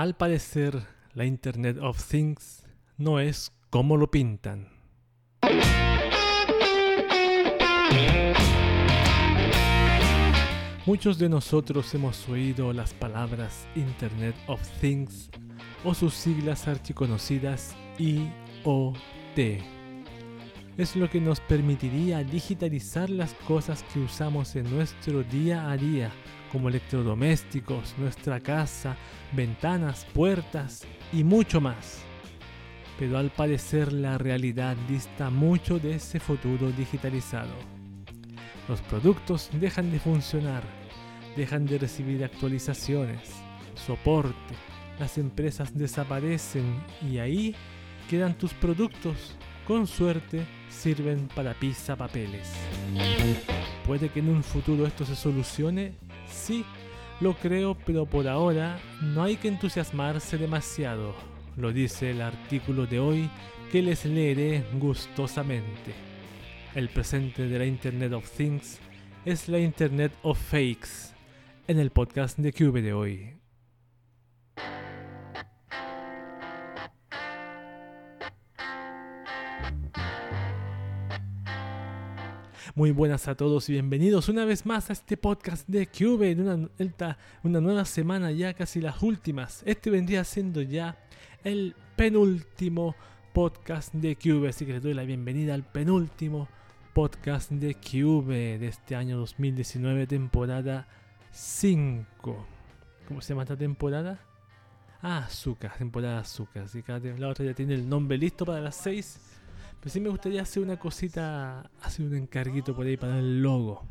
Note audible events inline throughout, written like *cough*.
Al parecer, la Internet of Things no es como lo pintan. Muchos de nosotros hemos oído las palabras Internet of Things o sus siglas archiconocidas IoT. Es lo que nos permitiría digitalizar las cosas que usamos en nuestro día a día, como electrodomésticos, nuestra casa, ventanas, puertas y mucho más. Pero al parecer la realidad dista mucho de ese futuro digitalizado. Los productos dejan de funcionar, dejan de recibir actualizaciones, soporte, las empresas desaparecen y ahí quedan tus productos. Con suerte sirven para pizza papeles. Puede que en un futuro esto se solucione, sí, lo creo, pero por ahora no hay que entusiasmarse demasiado. Lo dice el artículo de hoy que les leeré gustosamente. El presente de la Internet of Things es la Internet of Fakes en el podcast de Cube de hoy. Muy buenas a todos y bienvenidos una vez más a este podcast de Cube en una, nueva semana ya, casi las últimas. Este vendría siendo ya el penúltimo podcast de Cube, así que les doy la bienvenida al penúltimo podcast de Cube de este año 2019, temporada 5. ¿Cómo se llama esta temporada? Ah, Azúcar, temporada Azúcar. Así que la otra ya tiene el nombre listo para las 6 pero sí me gustaría hacer una cosita, hacer un encarguito por ahí para el logo.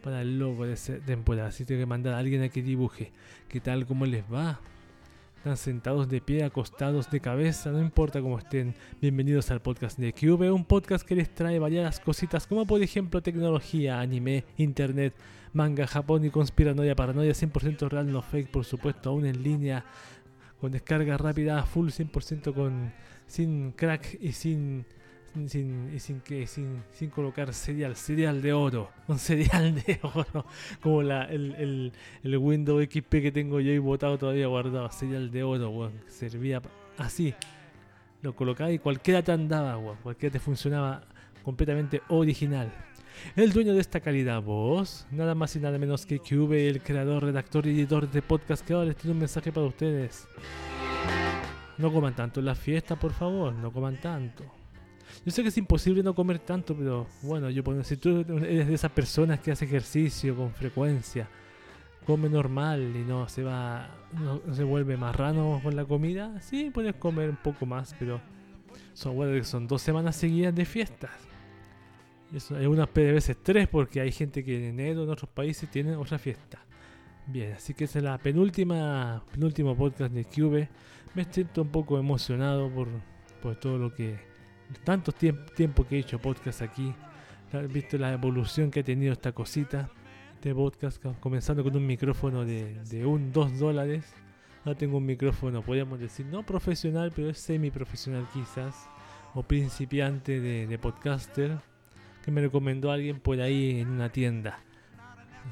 Para el logo de esa temporada. Así tengo que mandar a alguien a que dibuje. ¿Qué tal? ¿Cómo les va? Están sentados de pie, acostados de cabeza, no importa cómo estén. Bienvenidos al podcast de Cube, un podcast que les trae varias cositas, como por ejemplo tecnología, anime, internet, manga, Japón y conspiranoia, paranoia 100% real, no fake, por supuesto, aún en línea, con descarga rápida, full 100% con sin crack y sin sin, sin que sin, sin colocar cereal, cereal de oro, *laughs* un cereal de oro, como la, el, el, el Windows XP que tengo yo y botado todavía guardado, cereal de oro, servía así, lo colocaba y cualquiera te andaba, cualquiera te funcionaba completamente original. El dueño de esta calidad voz, nada más y nada menos que QV, el creador, redactor y editor de podcast que ahora les tiene un mensaje para ustedes. No coman tanto en las fiestas, por favor, no coman tanto. Yo sé que es imposible no comer tanto, pero bueno, yo si tú eres de esas personas que hace ejercicio con frecuencia, come normal y no se va, no, se vuelve marrano con la comida, sí puedes comer un poco más, pero son, dos semanas seguidas de fiestas. Y eso, hay unas veces tres porque hay gente que en enero en otros países tienen otra fiesta. Bien, así que esa es la penúltima, penúltimo podcast de Cube me siento un poco emocionado por, por todo lo que. Tanto tiempo que he hecho podcast aquí. He visto la evolución que ha tenido esta cosita. Este podcast, comenzando con un micrófono de, de un 2 dólares. Ahora tengo un micrófono, podríamos decir, no profesional, pero es semi-profesional quizás. O principiante de, de podcaster. Que me recomendó alguien por ahí en una tienda.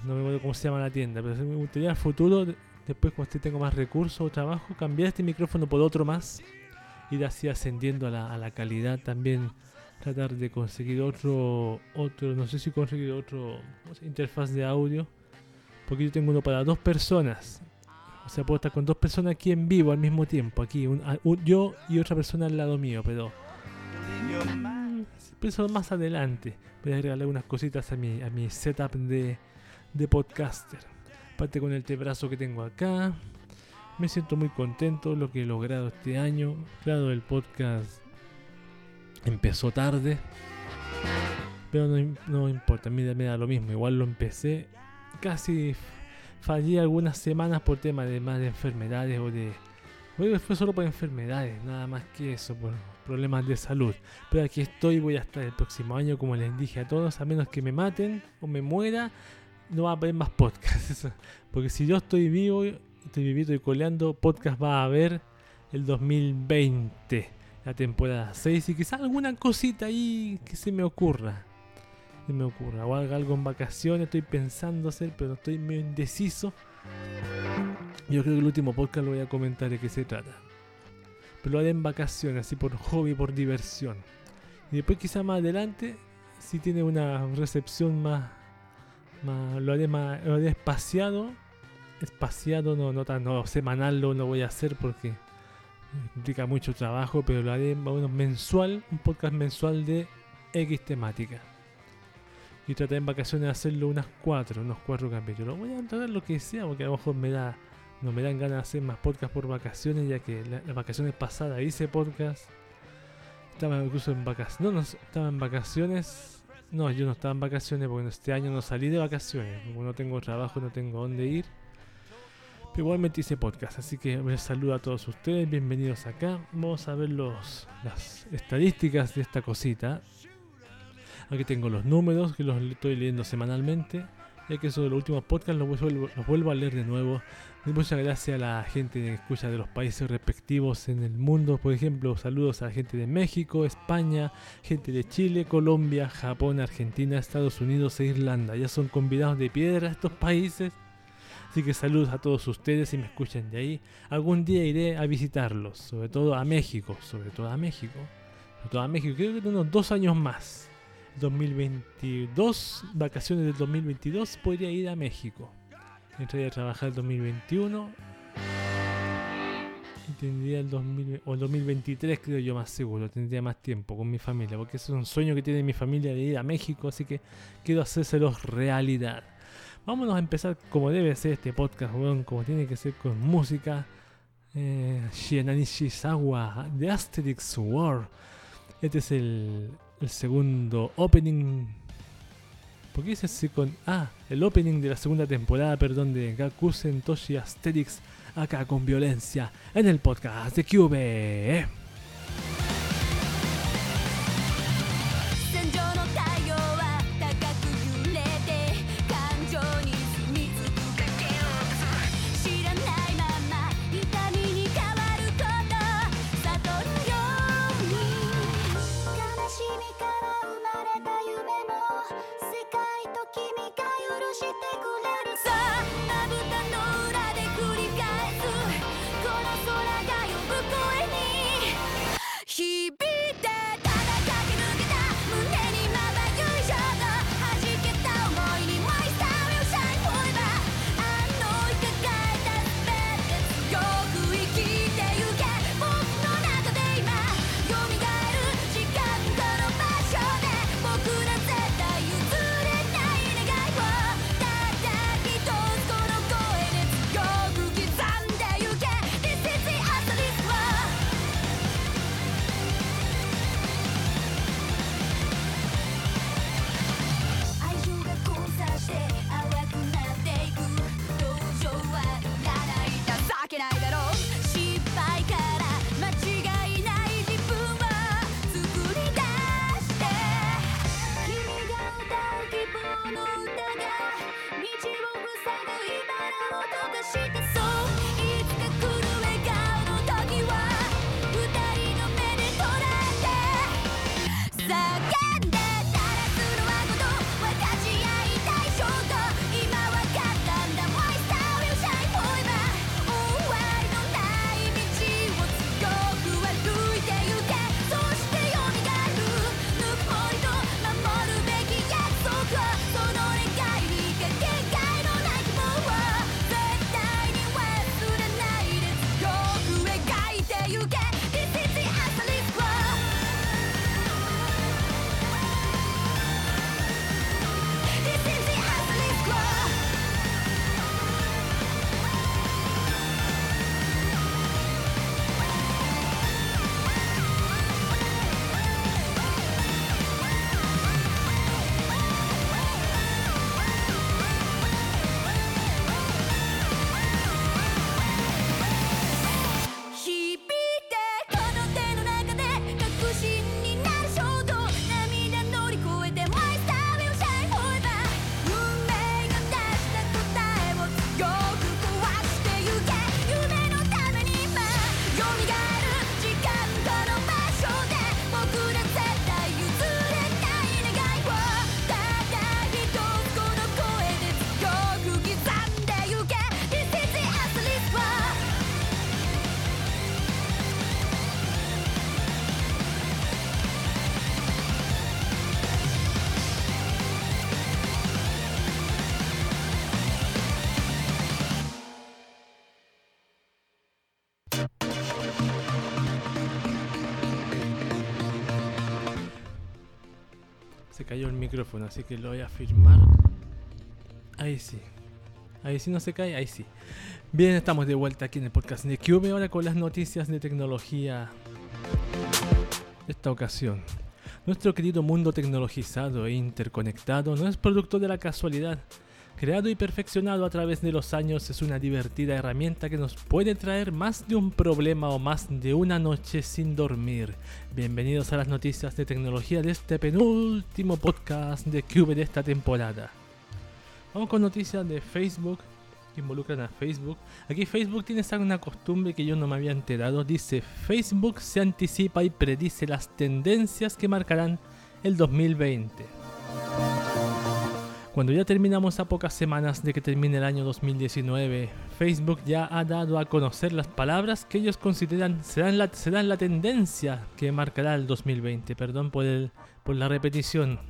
No me acuerdo cómo se llama la tienda, pero me gustaría el futuro Después, cuando usted tenga más recursos o trabajo, cambiar este micrófono por otro más. Ir así ascendiendo a la, calidad también. Tratar de conseguir otro, otro, no sé si conseguir otro interfaz de audio. Porque yo tengo uno para dos personas. O sea, puedo estar con dos personas aquí en vivo al mismo tiempo. Aquí, yo y otra persona al lado mío, pero. Eso más adelante. Voy a agregarle unas cositas a mi, a mi setup de, de podcaster. Aparte con el tebrazo que tengo acá. Me siento muy contento lo que he logrado este año. Claro, el podcast empezó tarde. Pero no, importa, a mí me da lo mismo. Igual lo empecé. Casi fallé algunas semanas por tema de más de enfermedades o de... fue solo por enfermedades, nada más que eso, por problemas de salud. Pero aquí estoy, voy a estar el próximo año, como les dije a todos, a menos que me maten o me muera no va a haber más podcast. *laughs* Porque si yo estoy vivo, estoy viviendo y coleando, podcast va a haber el 2020, la temporada 6 y quizás alguna cosita ahí que se me ocurra. Se me ocurra. O haga algo en vacaciones, estoy pensando hacer, pero estoy medio indeciso. Yo creo que el último podcast lo voy a comentar de qué se trata. Pero lo haré en vacaciones, así por hobby, por diversión. Y después quizá más adelante, si tiene una recepción más, lo haré más, lo haré espaciado, espaciado, no, no tan, no, semanal lo no voy a hacer porque implica mucho trabajo, pero lo haré bueno, mensual, un podcast mensual de X temática. Y trataré en vacaciones de hacerlo unas cuatro, unos cuatro capítulos. Voy a tratar lo que sea, porque a lo mejor me da, no me dan ganas de hacer más podcast por vacaciones, ya que las vacaciones pasadas hice podcast. Estaba incluso en vacaciones. No, no, estaba en vacaciones. No, yo no estaba en vacaciones porque este año no salí de vacaciones. Como no tengo trabajo, no tengo dónde ir. Pero igualmente hice podcast, así que les saludo a todos ustedes. Bienvenidos acá. Vamos a ver los, las estadísticas de esta cosita. Aquí tengo los números que los estoy leyendo semanalmente. Ya que de los últimos podcasts los vuelvo, los vuelvo a leer de nuevo. Muchas gracias a la gente que escucha de los países respectivos en el mundo. Por ejemplo, saludos a la gente de México, España, gente de Chile, Colombia, Japón, Argentina, Estados Unidos e Irlanda. Ya son convidados de piedra estos países. Así que saludos a todos ustedes si me escuchan de ahí. Algún día iré a visitarlos, sobre todo a México, sobre todo a México. Sobre todo a México, creo que unos dos años más. 2022, vacaciones del 2022, podría ir a México. Entraría a trabajar el 2021. Y tendría el 2000, o el 2023, creo yo más seguro. Tendría más tiempo con mi familia. Porque ese es un sueño que tiene mi familia de ir a México. Así que quiero hacérselos realidad. Vámonos a empezar como debe ser este podcast, como tiene que ser con música. Eh, Shisawa de Asterix War. Este es el segundo opening. ¿Por qué con.? Ah, el opening de la segunda temporada, perdón, de Gakusen Toshi Asterix. Acá con violencia en el podcast de Cube. てくれ cayó el micrófono, así que lo voy a firmar. Ahí sí. Ahí sí no se cae, ahí sí. Bien, estamos de vuelta aquí en el podcast de Cube, ahora con las noticias de tecnología. Esta ocasión. Nuestro querido mundo tecnologizado e interconectado no es producto de la casualidad. Creado y perfeccionado a través de los años, es una divertida herramienta que nos puede traer más de un problema o más de una noche sin dormir. Bienvenidos a las noticias de tecnología de este penúltimo podcast de Cube de esta temporada. Vamos con noticias de Facebook que involucran a Facebook. Aquí Facebook tiene una costumbre que yo no me había enterado. Dice, Facebook se anticipa y predice las tendencias que marcarán el 2020. Cuando ya terminamos a pocas semanas de que termine el año 2019, Facebook ya ha dado a conocer las palabras que ellos consideran serán la, serán la tendencia que marcará el 2020. Perdón por, por la repetición.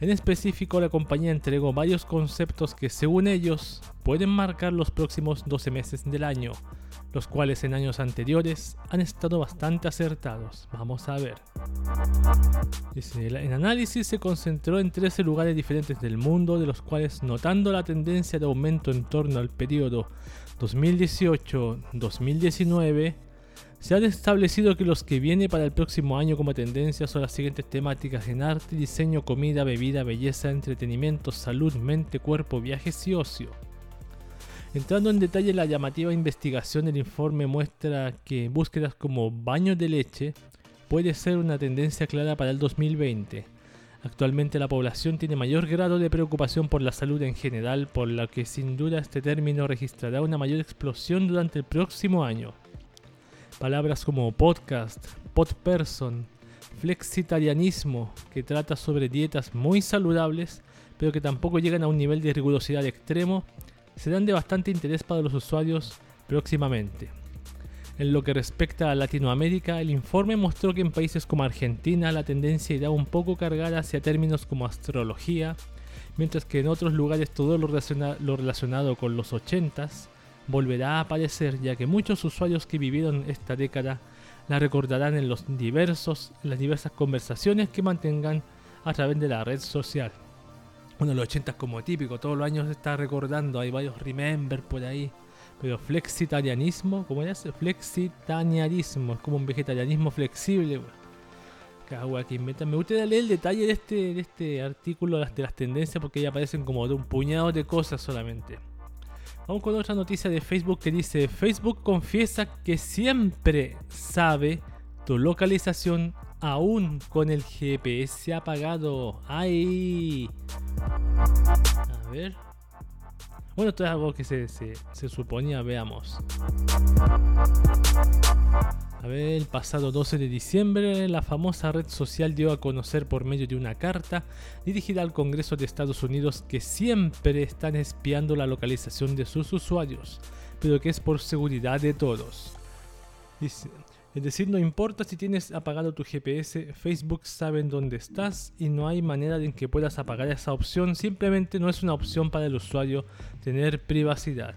En específico, la compañía entregó varios conceptos que, según ellos, pueden marcar los próximos 12 meses del año, los cuales en años anteriores han estado bastante acertados. Vamos a ver. El análisis se concentró en 13 lugares diferentes del mundo, de los cuales, notando la tendencia de aumento en torno al periodo 2018-2019, se ha establecido que los que viene para el próximo año como tendencia son las siguientes temáticas en arte, diseño, comida, bebida, belleza, entretenimiento, salud, mente, cuerpo, viajes y ocio. Entrando en detalle la llamativa investigación del informe muestra que búsquedas como baños de leche puede ser una tendencia clara para el 2020. Actualmente la población tiene mayor grado de preocupación por la salud en general, por lo que sin duda este término registrará una mayor explosión durante el próximo año. Palabras como podcast, podperson, flexitarianismo, que trata sobre dietas muy saludables, pero que tampoco llegan a un nivel de rigurosidad extremo, serán de bastante interés para los usuarios próximamente. En lo que respecta a Latinoamérica, el informe mostró que en países como Argentina la tendencia irá un poco cargada hacia términos como astrología, mientras que en otros lugares todo lo, relaciona lo relacionado con los 80s volverá a aparecer ya que muchos usuarios que vivieron esta década la recordarán en, los diversos, en las diversas conversaciones que mantengan a través de la red social. Bueno, los 80 es como típico, todos los años se está recordando, hay varios remember por ahí. Pero flexitarianismo, ¿cómo es? Flexitarianismo, es como un vegetarianismo flexible. Cago aquí, me gustaría leer el detalle de este, de este artículo de las tendencias porque ya aparecen como de un puñado de cosas solamente. Vamos con otra noticia de Facebook que dice, Facebook confiesa que siempre sabe tu localización aún con el GPS apagado. ¡Ay! A ver. Bueno, esto es algo que se, se, se suponía, veamos. A ver, el pasado 12 de diciembre, la famosa red social dio a conocer por medio de una carta dirigida al Congreso de Estados Unidos que siempre están espiando la localización de sus usuarios, pero que es por seguridad de todos. Es decir, no importa si tienes apagado tu GPS, Facebook sabe en dónde estás y no hay manera en que puedas apagar esa opción, simplemente no es una opción para el usuario tener privacidad.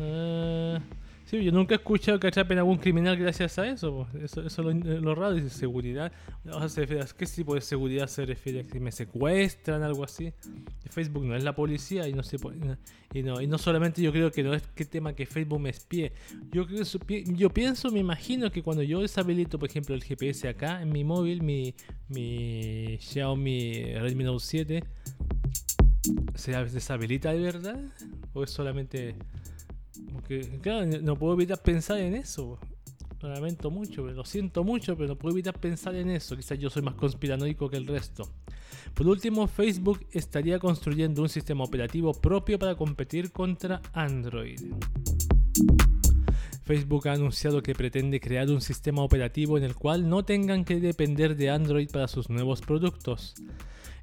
Uh, Sí, yo nunca he escuchado que atrapen a algún criminal gracias a eso. Eso, es lo, lo, raro, dice seguridad. O sea, ¿Qué tipo de seguridad se refiere? ¿Que me secuestran, algo así? Facebook no es la policía y no se y no, y no solamente yo creo que no es que tema que Facebook me espíe. Yo, yo pienso, me imagino que cuando yo deshabilito, por ejemplo, el GPS acá en mi móvil, mi, mi Xiaomi Redmi Note 7, ¿se deshabilita de verdad? ¿O es solamente porque, claro, no puedo evitar pensar en eso. Lo lamento mucho, lo siento mucho, pero no puedo evitar pensar en eso. Quizás yo soy más conspiranoico que el resto. Por último, Facebook estaría construyendo un sistema operativo propio para competir contra Android. Facebook ha anunciado que pretende crear un sistema operativo en el cual no tengan que depender de Android para sus nuevos productos.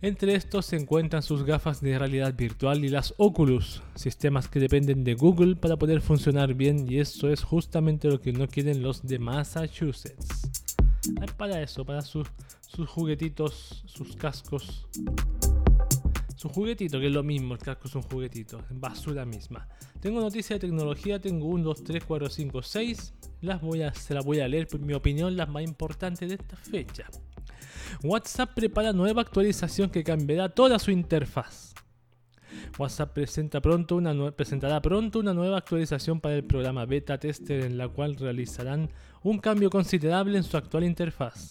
Entre estos se encuentran sus gafas de realidad virtual y las Oculus, sistemas que dependen de Google para poder funcionar bien y eso es justamente lo que no quieren los de Massachusetts. para eso, para sus, sus juguetitos, sus cascos. Su juguetito, que es lo mismo, el casco es un juguetito, basura misma. Tengo noticias de tecnología, tengo 1, 2, 3, 4, 5, 6. Las voy a, se las voy a leer, por mi opinión, las más importantes de esta fecha. WhatsApp prepara nueva actualización que cambiará toda su interfaz. WhatsApp una presentará pronto una nueva actualización para el programa Beta Tester en la cual realizarán un cambio considerable en su actual interfaz.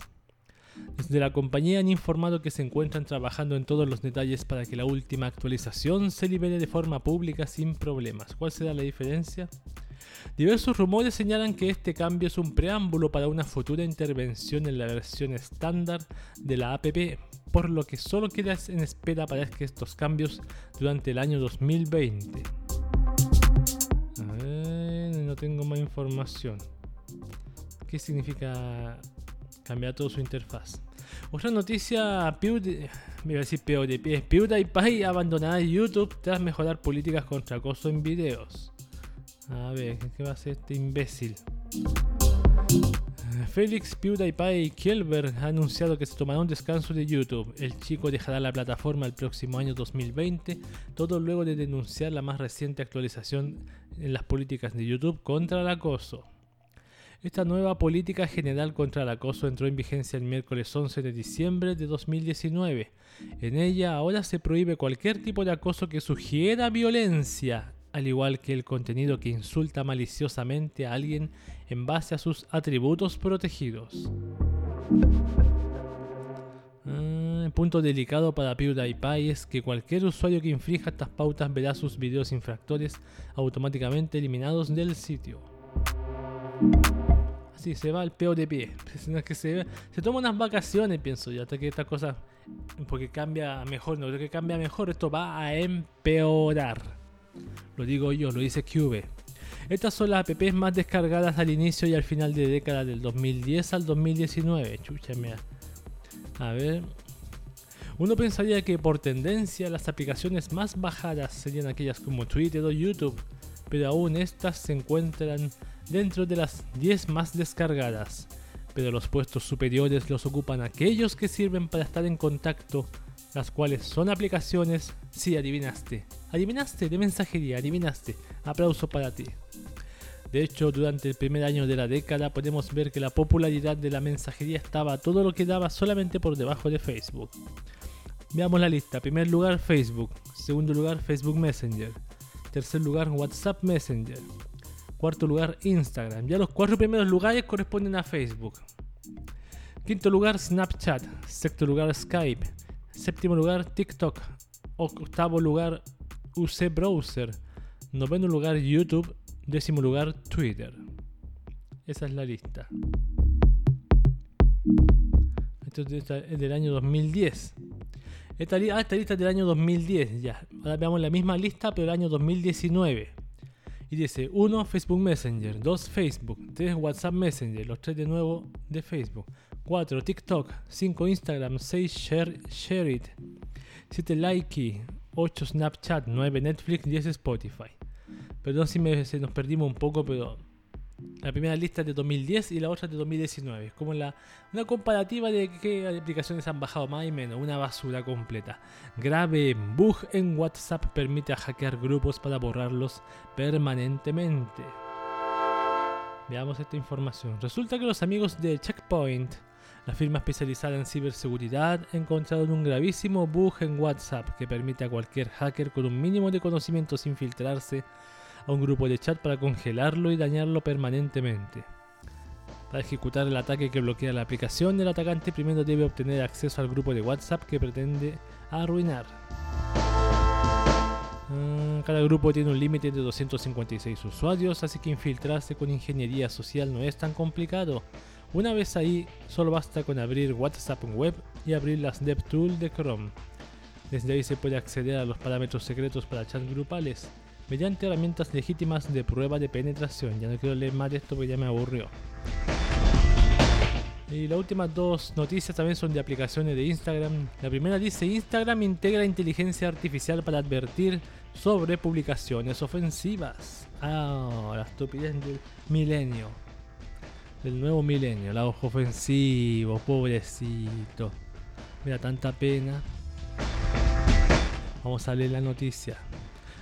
Desde la compañía han informado que se encuentran trabajando en todos los detalles para que la última actualización se libere de forma pública sin problemas. ¿Cuál será la diferencia? Diversos rumores señalan que este cambio es un preámbulo para una futura intervención en la versión estándar de la app, por lo que solo queda en espera para que estos cambios durante el año 2020. A ver, no tengo más información. ¿Qué significa cambiar toda su interfaz? Otra noticia, PewDiePie abandonará YouTube tras mejorar políticas contra acoso en videos. A ver, ¿qué va a hacer este imbécil? Eh, Félix PewDiePie Kielberg ha anunciado que se tomará un descanso de YouTube. El chico dejará la plataforma el próximo año 2020, todo luego de denunciar la más reciente actualización en las políticas de YouTube contra el acoso. Esta nueva política general contra el acoso entró en vigencia el miércoles 11 de diciembre de 2019. En ella ahora se prohíbe cualquier tipo de acoso que sugiera violencia, al igual que el contenido que insulta maliciosamente a alguien en base a sus atributos protegidos. Ah, punto delicado para PewDiePie es que cualquier usuario que infrija estas pautas verá sus videos infractores automáticamente eliminados del sitio. Así se va el peo de pie. *laughs* Que se, se toma unas vacaciones, pienso yo, hasta que esta cosa. Porque cambia mejor, no creo que cambia mejor, esto va a empeorar. Lo digo yo, lo dice Cube. Estas son las apps más descargadas al inicio y al final de década del 2010 al 2019. Chucha. A ver. Uno pensaría que por tendencia las aplicaciones más bajadas serían aquellas como Twitter o YouTube, pero aún estas se encuentran dentro de las 10 más descargadas. Pero los puestos superiores los ocupan aquellos que sirven para estar en contacto, las cuales son aplicaciones, sí, adivinaste, adivinaste de mensajería, adivinaste, aplauso para ti. De hecho, durante el primer año de la década podemos ver que la popularidad de la mensajería estaba todo lo que daba solamente por debajo de Facebook. Veamos la lista. Primer lugar Facebook. Segundo lugar Facebook Messenger. Tercer lugar WhatsApp Messenger. Cuarto lugar Instagram. Ya los cuatro primeros lugares corresponden a Facebook. Quinto lugar Snapchat. Sexto lugar Skype. Séptimo lugar TikTok. Octavo lugar UC Browser. Noveno lugar YouTube. Décimo lugar Twitter. Esa es la lista. Esto es del año 2010. Esta, ah, esta lista es del año 2010, ya. Ahora veamos la misma lista, pero del año 2019. Y dice 1 Facebook Messenger, 2 Facebook, 3 WhatsApp Messenger, los 3 de nuevo de Facebook, 4 TikTok, 5 Instagram, 6 Share, Share It, 7 Likey, 8 Snapchat, 9 Netflix, 10 Spotify. Perdón si me, se nos perdimos un poco, pero la primera lista es de 2010 y la otra es de 2019. Es como la, una comparativa de qué aplicaciones han bajado más y menos. Una basura completa. Grave bug en WhatsApp permite hackear grupos para borrarlos permanentemente. Veamos esta información. Resulta que los amigos de Checkpoint, la firma especializada en ciberseguridad, encontraron un gravísimo bug en WhatsApp que permite a cualquier hacker con un mínimo de conocimientos infiltrarse a un grupo de chat para congelarlo y dañarlo permanentemente. Para ejecutar el ataque que bloquea la aplicación, el atacante primero debe obtener acceso al grupo de WhatsApp que pretende arruinar. Mm, Cada grupo tiene un límite de 256 usuarios, así que infiltrarse con ingeniería social no es tan complicado. Una vez ahí, solo basta con abrir WhatsApp Web y abrir las DevTools de Chrome. Desde ahí se puede acceder a los parámetros secretos para chats grupales mediante herramientas legítimas de prueba de penetración. Ya no quiero leer más de esto porque ya me aburrió. Y las últimas dos noticias también son de aplicaciones de Instagram. La primera dice Instagram integra inteligencia artificial para advertir sobre publicaciones ofensivas. Ah, la estupidez del milenio. Del nuevo milenio, la ojo ofensivo, pobrecito. Me da tanta pena. Vamos a leer la noticia.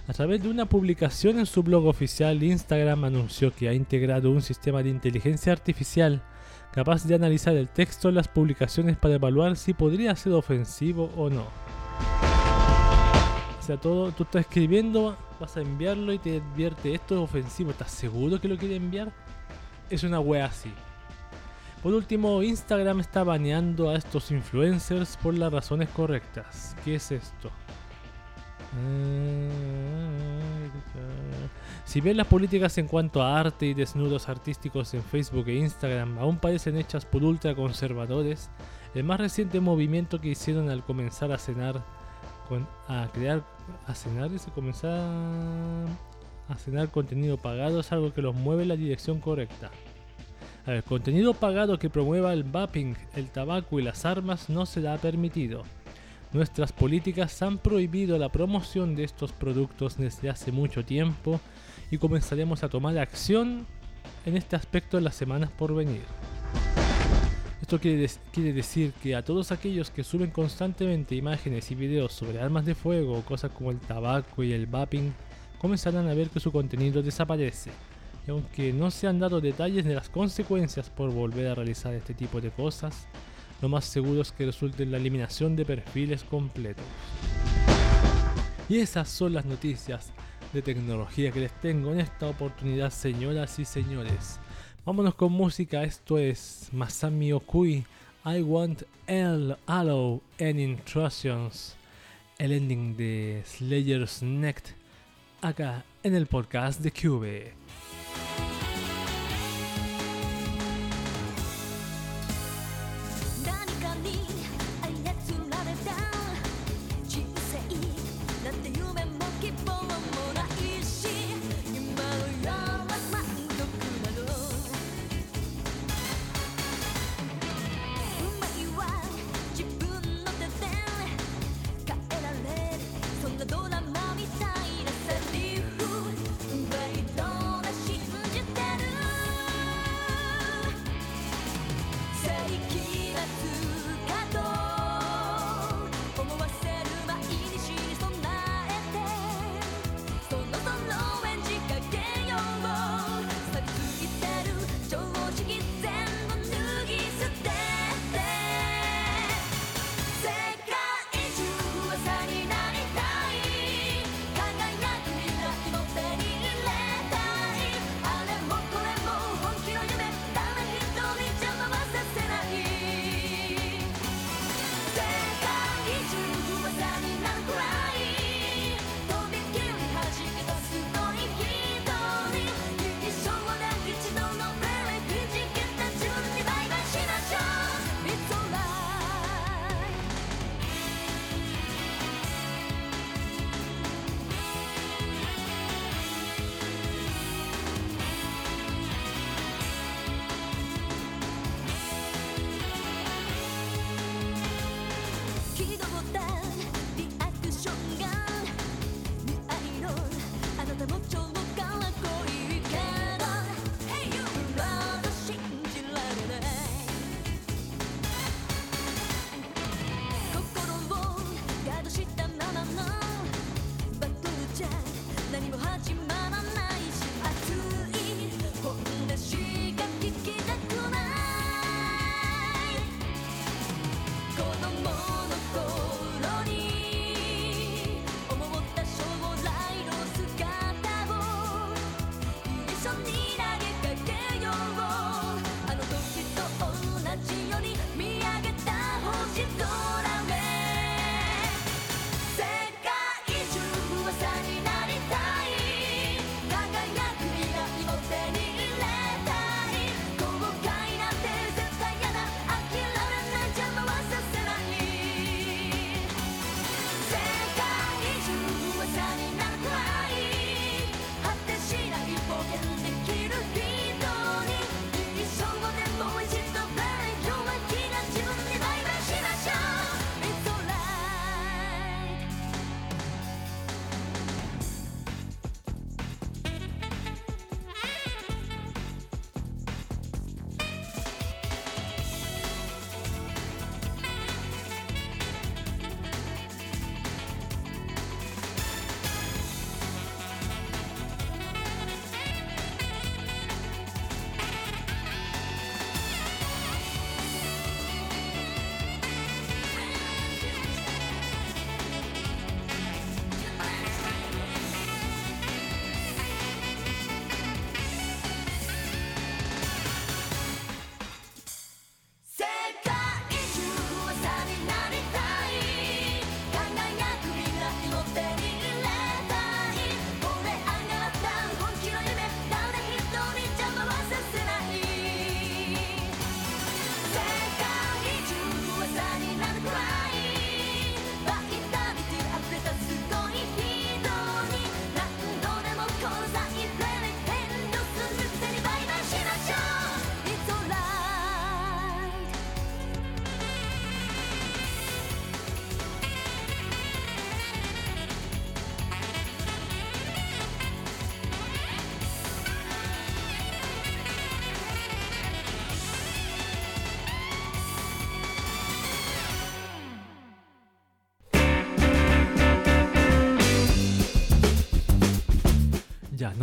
A través de una publicación en su blog oficial, Instagram anunció que ha integrado un sistema de inteligencia artificial capaz de analizar el texto en las publicaciones para evaluar si podría ser ofensivo o no. O sea, todo, tú estás escribiendo, vas a enviarlo y te advierte esto es ofensivo. ¿Estás seguro que lo quiere enviar? Es una wea así. Por último, Instagram está baneando a estos influencers por las razones correctas. ¿Qué es esto? Si bien las políticas en cuanto a arte y desnudos artísticos en Facebook e Instagram aún parecen hechas por ultraconservadores, el más reciente movimiento que hicieron al comenzar a cenar con, a crear a cenar y se comenzar a cenar contenido pagado es algo que los mueve en la dirección correcta. Ver, contenido pagado que promueva el vaping, el tabaco y las armas no será permitido. Nuestras políticas han prohibido la promoción de estos productos desde hace mucho tiempo y comenzaremos a tomar acción en este aspecto en las semanas por venir. Esto quiere, decir que a todos aquellos que suben constantemente imágenes y videos sobre armas de fuego cosas como el tabaco y el vaping, comenzarán a ver que su contenido desaparece. Y aunque no se han dado detalles de las consecuencias por volver a realizar este tipo de cosas, lo más seguro es que resulte en la eliminación de perfiles completos. Y esas son las noticias de tecnología que les tengo en esta oportunidad, señoras y señores. Vámonos con música, esto es Masami Okui, I Want L Allow and Intrusions, el ending de Slayer's Neck, acá en el podcast de Cube.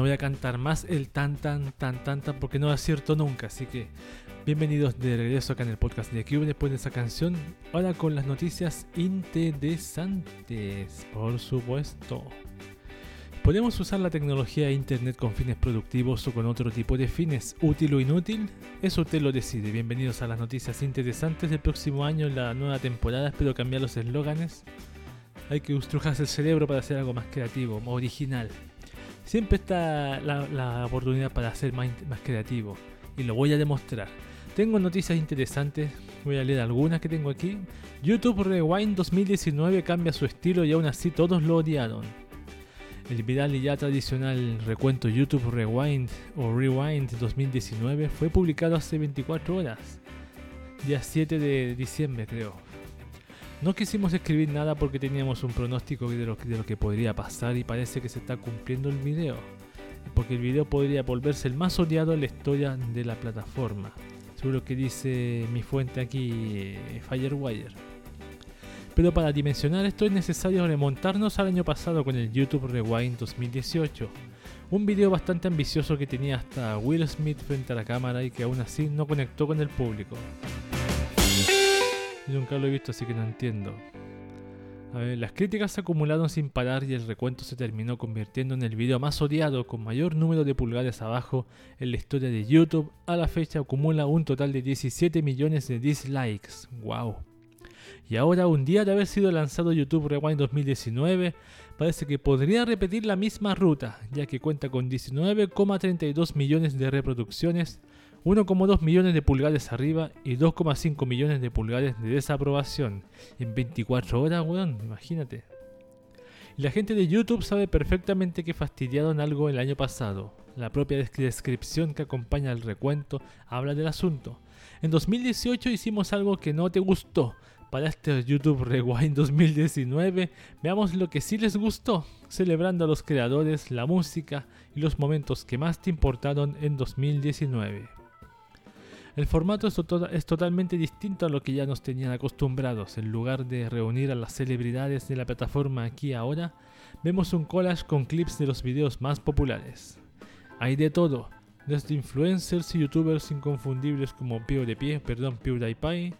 Voy a cantar más el tan tan tan tan tan porque no acierto nunca, así que bienvenidos de regreso acá en el podcast de Cube después de esa canción. Ahora con las noticias interesantes, por supuesto. ¿Podemos usar la tecnología de Internet con fines productivos o con otro tipo de fines, útil o inútil? Eso usted lo decide. Bienvenidos a las noticias interesantes del próximo año en la nueva temporada. Espero cambiar los eslóganes. Hay que estrujarse el cerebro para hacer algo más creativo, más original. Siempre está la, oportunidad para ser más, más creativo y lo voy a demostrar. Tengo noticias interesantes, voy a leer algunas que tengo aquí. YouTube Rewind 2019 cambia su estilo y aún así todos lo odiaron. El viral y ya tradicional recuento YouTube Rewind o Rewind 2019 fue publicado hace 24 horas, día 7 de diciembre creo. No quisimos escribir nada porque teníamos un pronóstico de lo, que podría pasar y parece que se está cumpliendo el video, porque el video podría volverse el más odiado en la historia de la plataforma. Seguro que dice mi fuente aquí, eh, Firewire. Pero para dimensionar esto es necesario remontarnos al año pasado con el YouTube Rewind 2018. Un video bastante ambicioso que tenía hasta Will Smith frente a la cámara y que aún así no conectó con el público. Nunca lo he visto así que no entiendo. Las críticas se acumularon sin parar y el recuento se terminó convirtiendo en el video más odiado con mayor número de pulgares abajo en la historia de YouTube. A la fecha acumula un total de 17 millones de dislikes. ¡Wow! Y ahora, un día de haber sido lanzado YouTube Rewind 2019, parece que podría repetir la misma ruta, ya que cuenta con 19,32 millones de reproducciones, 1,2 millones de pulgares arriba y 2,5 millones de pulgares de desaprobación. En 24 horas, weón, imagínate. La gente de YouTube sabe perfectamente que fastidiaron algo el año pasado. La propia descripción que acompaña el recuento habla del asunto. En 2018 hicimos algo que no te gustó, para este YouTube Rewind 2019, veamos lo que sí les gustó, celebrando a los creadores, la música y los momentos que más te importaron en 2019. El formato es, to es, totalmente distinto a lo que ya nos tenían acostumbrados. En lugar de reunir a las celebridades de la plataforma aquí ahora, vemos un collage con clips de los videos más populares. Hay de todo, desde influencers y youtubers inconfundibles como PewDiePie, perdón, PewDiePie,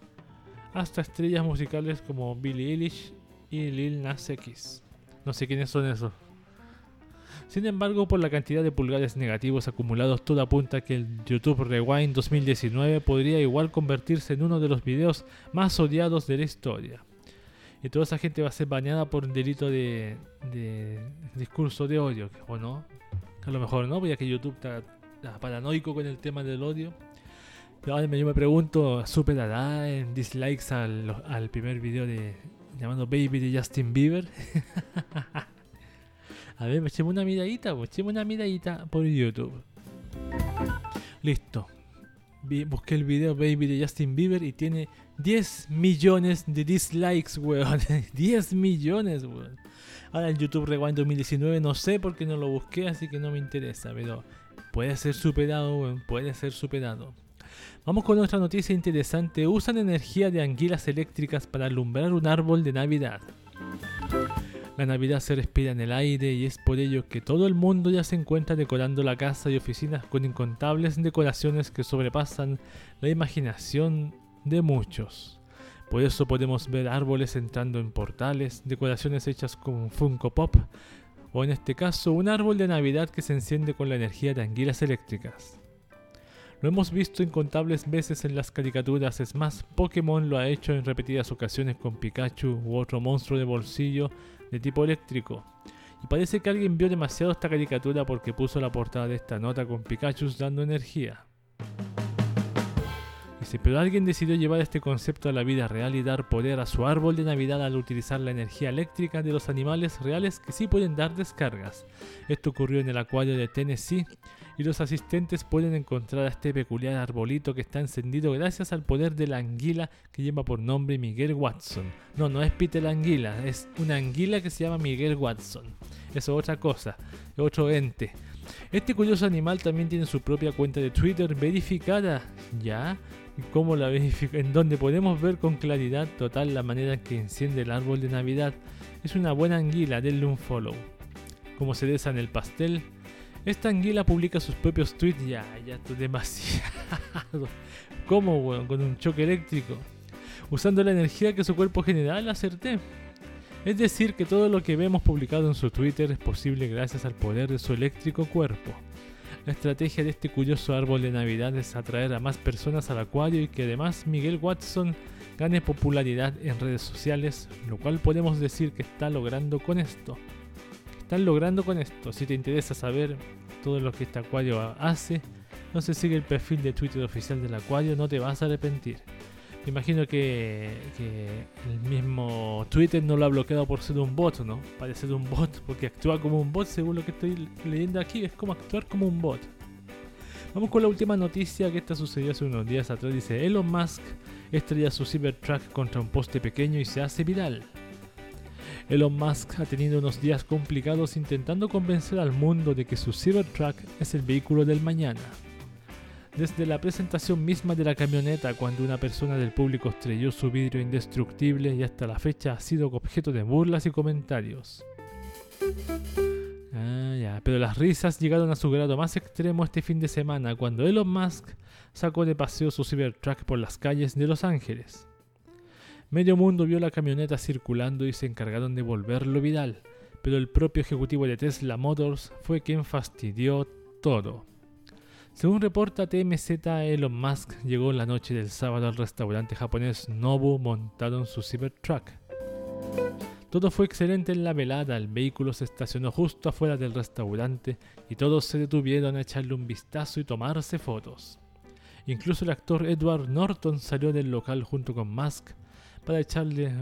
hasta estrellas musicales como Billie Eilish y Lil Nas X. No sé quiénes son esos. Sin embargo, por la cantidad de pulgares negativos acumulados, todo apunta que el YouTube Rewind 2019 podría igual convertirse en uno de los videos más odiados de la historia. Y toda esa gente va a ser bañada por un delito de, discurso de odio, ¿o no? A lo mejor no, porque que YouTube está, paranoico con el tema del odio. Pero yo me pregunto, ¿superará en dislikes al, primer video de llamando Baby de Justin Bieber? *laughs* A ver, echemos una miradita, echemos una miradita por YouTube. Listo. Busqué el video Baby de Justin Bieber y tiene 10 millones de dislikes, weón. *laughs* 10 millones, weón. Ahora en YouTube Rewind 2019 no sé por qué no lo busqué, así que no me interesa, pero puede ser superado, weón. Puede ser superado. Vamos con otra noticia interesante. Usan energía de anguilas eléctricas para alumbrar un árbol de Navidad. La Navidad se respira en el aire y es por ello que todo el mundo ya se encuentra decorando la casa y oficinas con incontables decoraciones que sobrepasan la imaginación de muchos. Por eso podemos ver árboles entrando en portales, decoraciones hechas con Funko Pop, o en este caso un árbol de Navidad que se enciende con la energía de anguilas eléctricas. Lo hemos visto incontables veces en las caricaturas, es más, Pokémon lo ha hecho en repetidas ocasiones con Pikachu u otro monstruo de bolsillo de tipo eléctrico. Y parece que alguien vio demasiado esta caricatura porque puso la portada de esta nota con Pikachu dando energía. Pero alguien decidió llevar este concepto a la vida real y dar poder a su árbol de Navidad al utilizar la energía eléctrica de los animales reales que sí pueden dar descargas. Esto ocurrió en el acuario de Tennessee y los asistentes pueden encontrar a este peculiar arbolito que está encendido gracias al poder de la anguila que lleva por nombre Miguel Watson. No, no es Peter la anguila, es una anguila que se llama Miguel Watson. Eso es otra cosa, es otro ente. Este curioso animal también tiene su propia cuenta de Twitter verificada, ¿ya? ¿Cómo la? *laughs* En donde podemos ver con claridad total la manera que enciende el árbol de Navidad. Es una buena anguila, denle un follow. Como se desa en el pastel, Esta anguila publica sus propios tweets. Ya, ya, demasiado. *laughs* ¿Cómo, weón? Con un choque eléctrico. Usando la energía que su cuerpo genera al acerté. Es decir, que todo lo que vemos publicado en su Twitter es posible gracias al poder de su eléctrico cuerpo. La estrategia de este curioso árbol de Navidad es atraer a más personas al acuario y que además Miguel Watson gane popularidad en redes sociales, lo cual podemos decir que está logrando con esto. Están logrando con esto. Si te interesa saber todo lo que este acuario hace, no se sigue el perfil de Twitter oficial del acuario, no te vas a arrepentir. Imagino que, que el mismo Twitter no lo ha bloqueado por ser un bot, ¿no? Parece un bot, porque actúa como un bot, según lo que estoy leyendo aquí, es como actuar como un bot. Vamos con la última noticia que esta sucedió hace unos días atrás. Dice, Elon Musk estrella su Cybertruck contra un poste pequeño y se hace viral. Elon Musk ha tenido unos días complicados intentando convencer al mundo de que su Cybertruck es el vehículo del mañana. Desde la presentación misma de la camioneta, cuando una persona del público estrelló su vidrio indestructible y hasta la fecha ha sido objeto de burlas y comentarios. Ah, ya. Pero las risas llegaron a su grado más extremo este fin de semana cuando Elon Musk sacó de paseo su Cybertruck por las calles de Los Ángeles. Medio mundo vio la camioneta circulando y se encargaron de volverlo viral, pero el propio ejecutivo de Tesla Motors fue quien fastidió todo. Según reporta TMZ, Elon Musk llegó la noche del sábado al restaurante japonés Nobu montado en su Cybertruck. Todo fue excelente en la velada, el vehículo se estacionó justo afuera del restaurante y todos se detuvieron a echarle un vistazo y tomarse fotos. Incluso el actor Edward Norton salió del local junto con Musk para echarle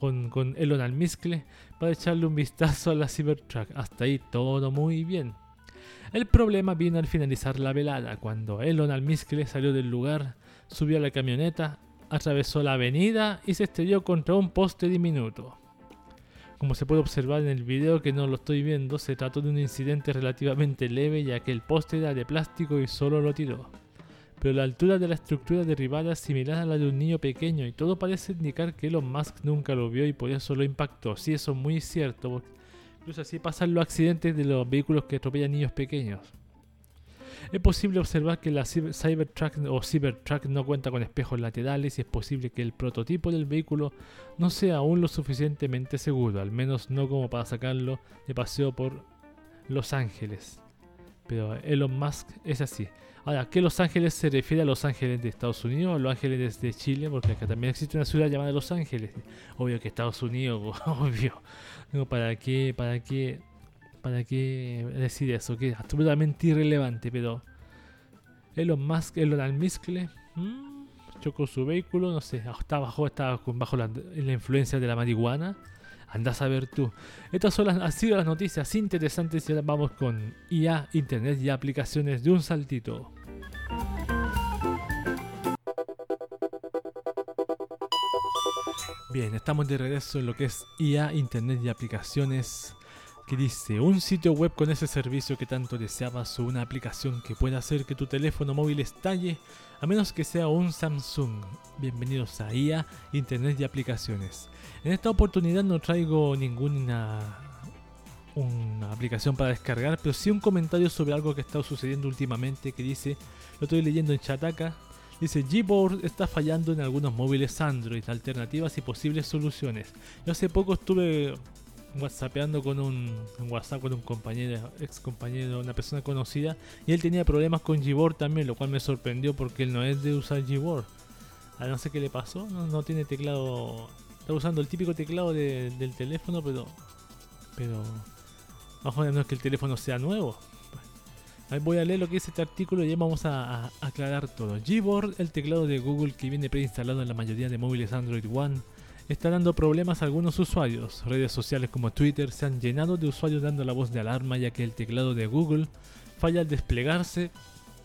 con, con Elon al miscle para echarle un vistazo a la Cybertruck. Hasta ahí todo muy bien. El problema vino al finalizar la velada, cuando Elon Almiscle salió del lugar, subió a la camioneta, atravesó la avenida y se estrelló contra un poste diminuto. Como se puede observar en el video que no lo estoy viendo, se trató de un incidente relativamente leve ya que el poste era de plástico y solo lo tiró. Pero la altura de la estructura derribada es similar a la de un niño pequeño y todo parece indicar que Elon Musk nunca lo vio y por eso lo impactó. Sí, eso es muy cierto, Incluso así pasan los accidentes de los vehículos que atropellan niños pequeños. Es posible observar que la Cybertruck o Cybertruck no cuenta con espejos laterales y es posible que el prototipo del vehículo no sea aún lo suficientemente seguro, al menos no como para sacarlo de paseo por Los Ángeles. Pero Elon Musk es así. Ahora, ¿qué Los Ángeles se refiere a Los Ángeles de Estados Unidos o Los Ángeles de Chile? Porque acá también existe una ciudad llamada Los Ángeles. Obvio que Estados Unidos, *laughs* obvio. ¿Para qué, para qué, para qué decir eso? Que es absolutamente irrelevante, pero Elon Musk, Elon Almiscle, mmm, chocó su vehículo, no sé, estaba bajo, estaba bajo la, la influencia de la marihuana. Andás a ver tú. Estas son las, han sido las noticias interesantes y ahora vamos con IA, Internet y aplicaciones de un saltito. Bien, estamos de regreso en lo que es IA, Internet y aplicaciones. Que dice, un sitio web con ese servicio que tanto deseabas o una aplicación que pueda hacer que tu teléfono móvil estalle, a menos que sea un Samsung. Bienvenidos a IA, Internet y aplicaciones. En esta oportunidad no traigo ninguna una aplicación para descargar, pero sí un comentario sobre algo que estado sucediendo últimamente que dice, lo estoy leyendo en Chataka, Dice, Gboard está fallando en algunos móviles Android, alternativas y posibles soluciones. Yo hace poco estuve whatsappeando con un WhatsApp con un compañero, ex compañero, una persona conocida, y él tenía problemas con Gboard también, lo cual me sorprendió porque él no es de usar Gboard. A no sé qué le pasó, no, tiene teclado, está usando el típico teclado del teléfono, pero, pero, ojo, no es que el teléfono sea nuevo, voy a leer lo que dice este artículo y ya vamos a, aclarar todo. Gboard, el teclado de Google que viene preinstalado en la mayoría de móviles Android One, está dando problemas a algunos usuarios. Redes sociales como Twitter se han llenado de usuarios dando la voz de alarma ya que el teclado de Google falla al desplegarse,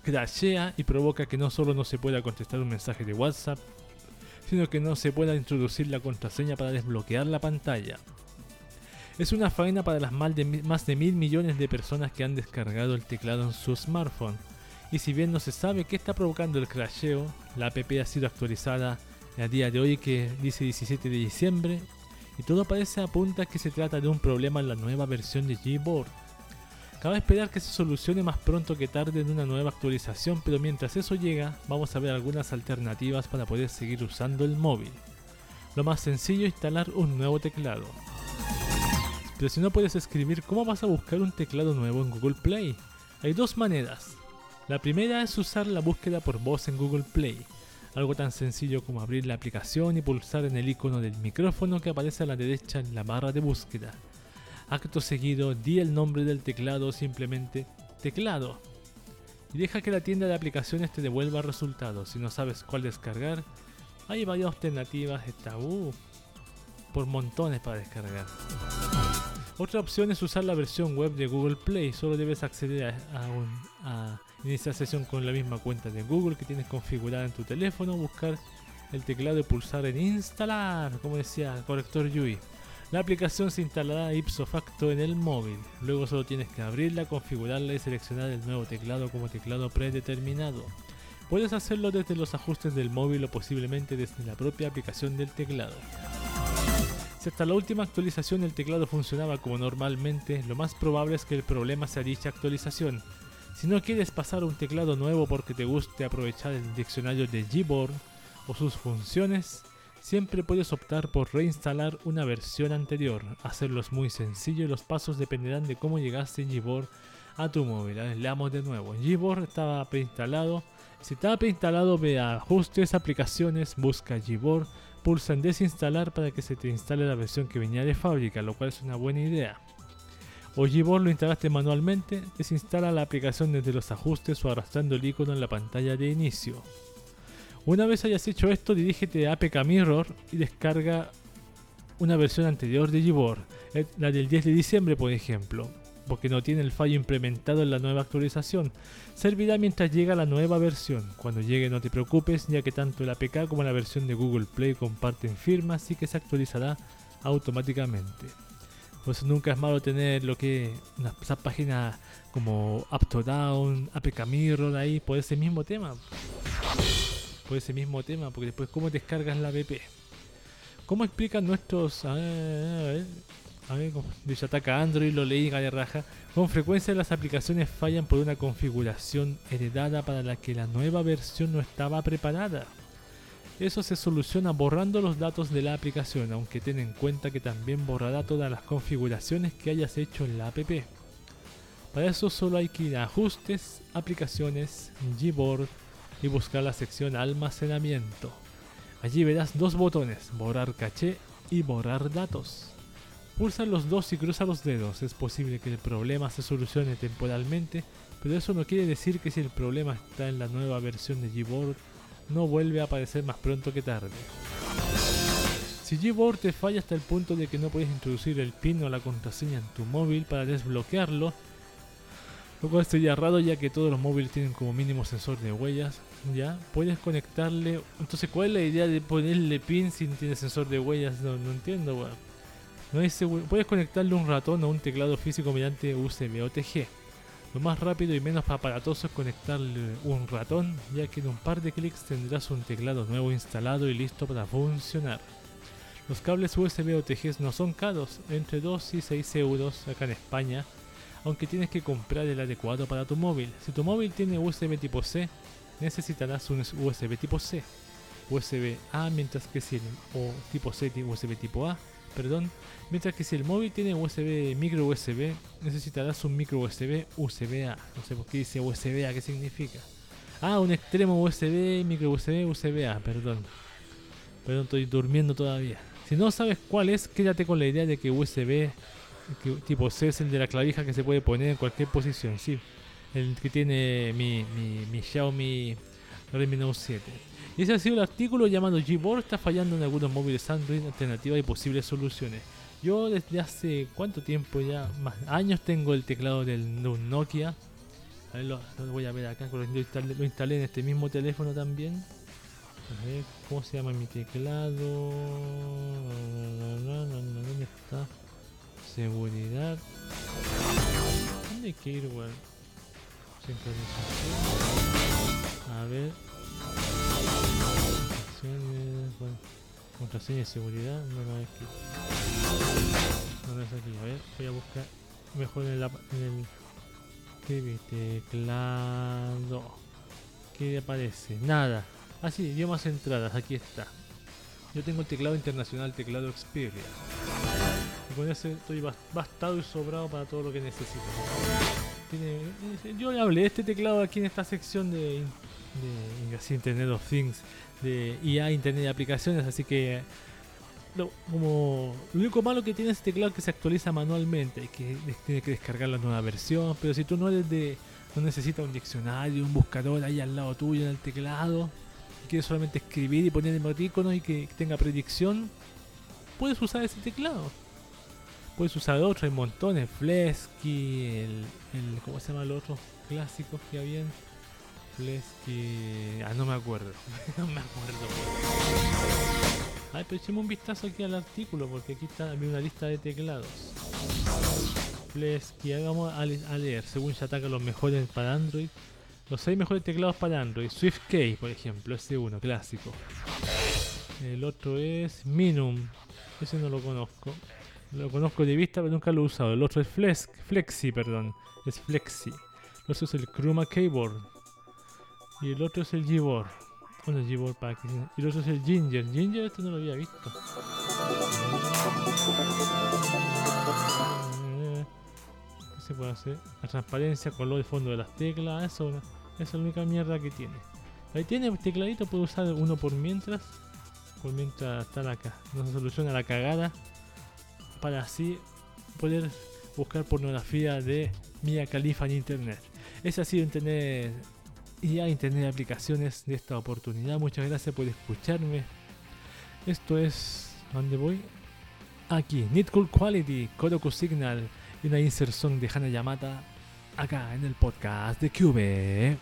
crashea y provoca que no solo no se pueda contestar un mensaje de WhatsApp, sino que no se pueda introducir la contraseña para desbloquear la pantalla. Es una faena para las más de, mil millones de personas que han descargado el teclado en su smartphone. Y si bien no se sabe qué está provocando el crasheo, la app ha sido actualizada a día de hoy que dice 17 de diciembre y todo parece apunta que se trata de un problema en la nueva versión de Gboard. Cabe esperar que se solucione más pronto que tarde en una nueva actualización, pero mientras eso llega, vamos a ver algunas alternativas para poder seguir usando el móvil. Lo más sencillo es instalar un nuevo teclado. Pero si no puedes escribir, ¿cómo vas a buscar un teclado nuevo en Google Play? Hay dos maneras. La primera es usar la búsqueda por voz en Google Play. Algo tan sencillo como abrir la aplicación y pulsar en el icono del micrófono que aparece a la derecha en la barra de búsqueda. Acto seguido, di el nombre del teclado o simplemente teclado. Y deja que la tienda de aplicaciones te devuelva resultados. Si no sabes cuál descargar, hay varias alternativas. Está uh, por montones para descargar. Otra opción es usar la versión web de Google Play. Solo debes acceder a, a, un, a iniciar sesión con la misma cuenta de Google que tienes configurada en tu teléfono. Buscar el teclado y pulsar en instalar, como decía el corrector Yui. La aplicación se instalará ipso facto en el móvil. Luego solo tienes que abrirla, configurarla y seleccionar el nuevo teclado como teclado predeterminado. Puedes hacerlo desde los ajustes del móvil o posiblemente desde la propia aplicación del teclado. Si hasta la última actualización el teclado funcionaba como normalmente, lo más probable es que el problema sea dicha actualización. Si no quieres pasar a un teclado nuevo porque te guste aprovechar el diccionario de Gboard o sus funciones, siempre puedes optar por reinstalar una versión anterior. Hacerlo es muy sencillo y los pasos dependerán de cómo llegaste Gboard a tu móvil. Leamos de nuevo. Gboard estaba preinstalado. Si estaba preinstalado, ve a ajustes, aplicaciones, busca Gboard, pulsa en desinstalar para que se te instale la versión que venía de fábrica, lo cual es una buena idea. O Gboard lo instalaste manualmente, desinstala la aplicación desde los ajustes o arrastrando el icono en la pantalla de inicio. Una vez hayas hecho esto, dirígete a APK Mirror y descarga una versión anterior de Gboard, eh, la del 10 de diciembre por ejemplo, porque no tiene el fallo implementado en la nueva actualización. Servirá mientras llega la nueva versión. Cuando llegue no te preocupes, ya que tanto el APK como la versión de Google Play comparten firmas, así que se actualizará automáticamente. Por eso nunca es malo tener lo que una, esa página como UpToDown, APK Mirror ahí por ese mismo tema. Por ese mismo tema, porque después cómo descargas la app. ¿Cómo explican nuestros... A ver, a ver, a ver, dice ataca Android, lo leí de raja. Con frecuencia las aplicaciones fallan por una configuración heredada para la que la nueva versión no estaba preparada. Eso se soluciona borrando los datos de la aplicación, aunque ten en cuenta que también borrará todas las configuraciones que hayas hecho en la app. Para eso solo hay que ir a Ajustes, Aplicaciones, Gboard y buscar la sección Almacenamiento. Allí verás dos botones, Borrar caché y Borrar datos. Pulsa los dos y cruza los dedos. Es posible que el problema se solucione temporalmente, pero eso no quiere decir que si el problema está en la nueva versión de Gboard, no vuelve a aparecer más pronto que tarde. Si Gboard te falla hasta el punto de que no puedes introducir el PIN o la contraseña en tu móvil para desbloquearlo, lo cual sería raro ya que todos los móviles tienen como mínimo sensor de huellas, ya puedes conectarle. Entonces, ¿cuál es la idea de ponerle PIN si no tiene sensor de huellas? No, no entiendo, weón. No es seguro. Puedes conectarle un ratón a un teclado físico mediante USB o TG. Lo más rápido y menos aparatoso es conectarle un ratón, ya que en un par de clics tendrás un teclado nuevo instalado y listo para funcionar. Los cables USB o TG no son caros, entre 2 y 6 euros acá en España, aunque tienes que comprar el adecuado para tu móvil. Si tu móvil tiene USB tipo C, necesitarás un USB tipo C, USB A, mientras que si el o tipo C USB tipo A, perdón, mientras que si el móvil tiene USB micro USB, necesitarás un micro USB USB A. No sé por qué dice USB A, ¿qué significa? Ah, un extremo USB, micro USB, USB A, perdón. Perdón, estoy durmiendo todavía. Si no sabes cuál es, quédate con la idea de que USB que tipo C es el de la clavija que se puede poner en cualquier posición, sí. El que tiene mi, mi, mi Xiaomi Redmi Note 7. Y ese ha sido el artículo llamado Gboard está fallando en algunos móviles Android, alternativas y posibles soluciones. Yo desde hace cuánto tiempo ya, más años tengo el teclado del Nokia. A ver, lo, lo voy a ver acá, lo instalé, lo instalé en este mismo teléfono también. A ver, ¿cómo se llama mi teclado? ¿Dónde está? Seguridad. ¿Dónde hay que ir, weón? Sincronización. A ver. Bueno, contraseña de seguridad. No, no es aquí. No, aquí. A ver, voy a buscar mejor en, la, en el teclado. ¿Qué aparece? Nada. Ah, sí, idiomas entradas, aquí está. Yo tengo el teclado internacional, teclado Xperia. Con ese estoy bas- bastado y sobrado para todo lo que necesito. Yo le hablé de este teclado aquí en esta sección de, de así, Internet of Things, de IA, Internet de aplicaciones, así que lo, como lo único malo que tiene este teclado es que se actualiza manualmente, que tiene que descargar la nueva versión, pero si tú no eres de no necesitas un diccionario, un buscador ahí al lado tuyo en el teclado, y quieres solamente escribir y poner emoticonos y que tenga predicción, puedes usar ese teclado. Puedes usar otro, hay montones, Flesky, el, el ¿cómo se llama el otro? Clásicos que habían. Flesky, ah no me acuerdo, *laughs* no me acuerdo. Ay, pero echemos un vistazo aquí al artículo porque aquí está una lista de teclados. Ahí vamos a, le- a leer, según Shataka los mejores para Android. Los 6 mejores teclados para Android. SwiftKey, por ejemplo, ese uno, clásico. El otro es Minum. Ese no lo conozco. Lo conozco de vista, pero nunca lo he usado. El otro es Flex, Flexi, perdón. Es Flexi. El es el Chroma Keyboard. Y el otro es el Gboard. Bueno, el Gboard para que... Y el otro es el Ginger. Ginger, este no lo había visto. ¿Qué se puede hacer? La transparencia, color de fondo de las teclas. Eso, es la única mierda que tiene. Ahí tiene el tecladito, puedo usar uno por mientras. Por mientras está la no se soluciona la cagada. Para así poder buscar pornografía de Mia Khalifa en internet. Ese ha sido internet y a internet de aplicaciones de esta oportunidad. Muchas gracias por escucharme. Esto es. ¿Dónde voy? Aquí, Need Cool Quality, Koroku Signal y una insert song de Hana Yamata acá en el podcast de Cube.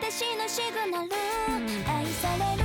私のシグナル愛される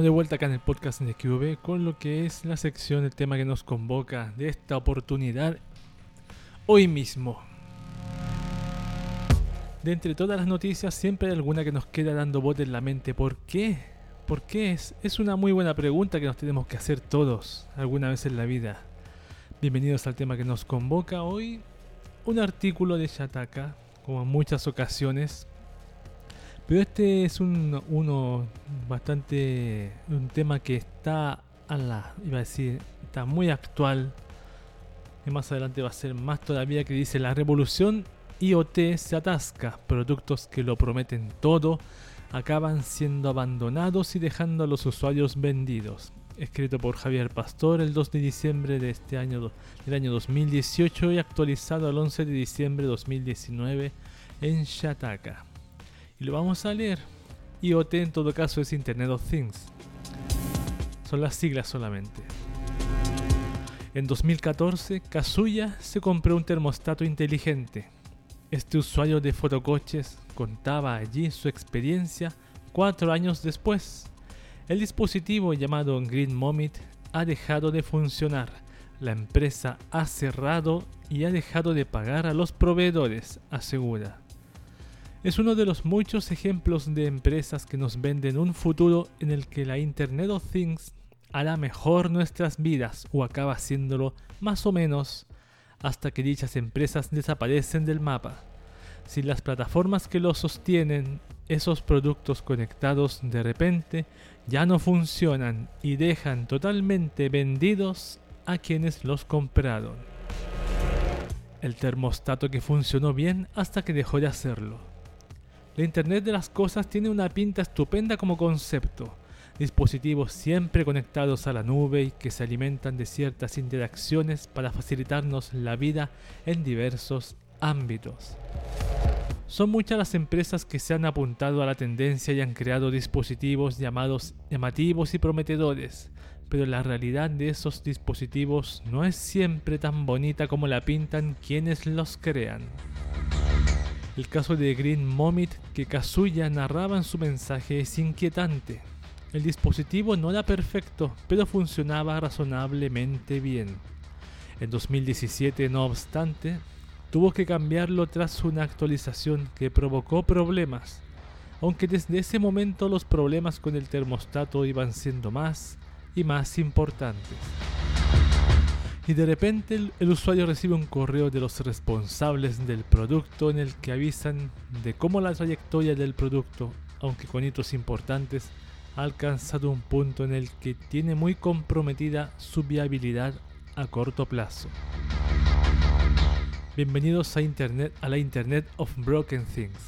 de vuelta acá en el podcast de QV con lo que es la sección, el tema que nos convoca de esta oportunidad hoy mismo. De entre todas las noticias siempre hay alguna que nos queda dando bote en la mente. ¿Por qué? ¿Por qué? Es, es una muy buena pregunta que nos tenemos que hacer todos alguna vez en la vida. Bienvenidos al tema que nos convoca hoy. Un artículo de Shataka, como en muchas ocasiones, pero este es un, uno bastante. un tema que está a la. iba a decir. está muy actual. Y más adelante va a ser más todavía que dice la revolución IoT se atasca. Productos que lo prometen todo acaban siendo abandonados y dejando a los usuarios vendidos. Escrito por Javier Pastor el 2 de diciembre de este año, del año 2018 y actualizado el 11 de diciembre de 2019 en Shataka. Y lo vamos a leer. IoT en todo caso es Internet of Things. Son las siglas solamente. En 2014, Kazuya se compró un termostato inteligente. Este usuario de fotocoches contaba allí su experiencia cuatro años después. El dispositivo llamado Green Momit ha dejado de funcionar. La empresa ha cerrado y ha dejado de pagar a los proveedores, asegura. Es uno de los muchos ejemplos de empresas que nos venden un futuro en el que la Internet of Things hará mejor nuestras vidas o acaba haciéndolo más o menos hasta que dichas empresas desaparecen del mapa. Si las plataformas que lo sostienen, esos productos conectados de repente ya no funcionan y dejan totalmente vendidos a quienes los compraron. El termostato que funcionó bien hasta que dejó de hacerlo. La Internet de las Cosas tiene una pinta estupenda como concepto. Dispositivos siempre conectados a la nube y que se alimentan de ciertas interacciones para facilitarnos la vida en diversos ámbitos. Son muchas las empresas que se han apuntado a la tendencia y han creado dispositivos llamados llamativos y prometedores, pero la realidad de esos dispositivos no es siempre tan bonita como la pintan quienes los crean. El caso de Green Momit que Kazuya narraba en su mensaje es inquietante. El dispositivo no era perfecto, pero funcionaba razonablemente bien. En 2017, no obstante, tuvo que cambiarlo tras una actualización que provocó problemas, aunque desde ese momento los problemas con el termostato iban siendo más y más importantes. Y de repente el, usuario recibe un correo de los responsables del producto en el que avisan de cómo la trayectoria del producto, aunque con hitos importantes, ha alcanzado un punto en el que tiene muy comprometida su viabilidad a corto plazo. Bienvenidos a Internet a la Internet of Broken Things.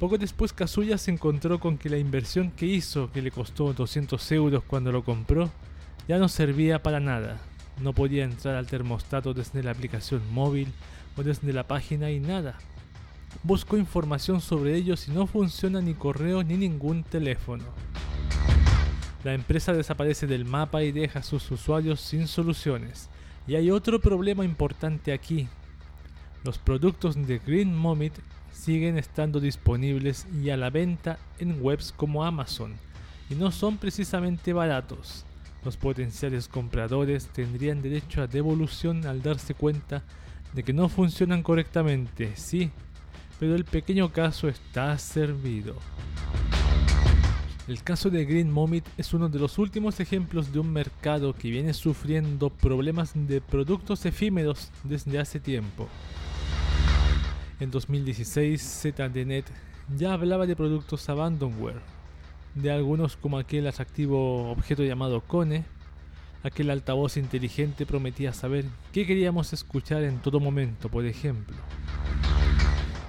Poco después Kazuya se encontró con que la inversión que hizo, que le costó 200 euros cuando lo compró, ya no servía para nada. No podía entrar al termostato desde la aplicación móvil o desde la página y nada. Buscó información sobre ellos y no funciona ni correo ni ningún teléfono. La empresa desaparece del mapa y deja a sus usuarios sin soluciones. Y hay otro problema importante aquí. Los productos de Green Momit siguen estando disponibles y a la venta en webs como Amazon, y no son precisamente baratos. Los potenciales compradores tendrían derecho a devolución al darse cuenta de que no funcionan correctamente, sí, pero el pequeño caso está servido. El caso de Green Momit es uno de los últimos ejemplos de un mercado que viene sufriendo problemas de productos efímeros desde hace tiempo. En 2016, ZDNet ya hablaba de productos abandonware, de algunos como aquel atractivo objeto llamado Cone, aquel altavoz inteligente prometía saber qué queríamos escuchar en todo momento, por ejemplo.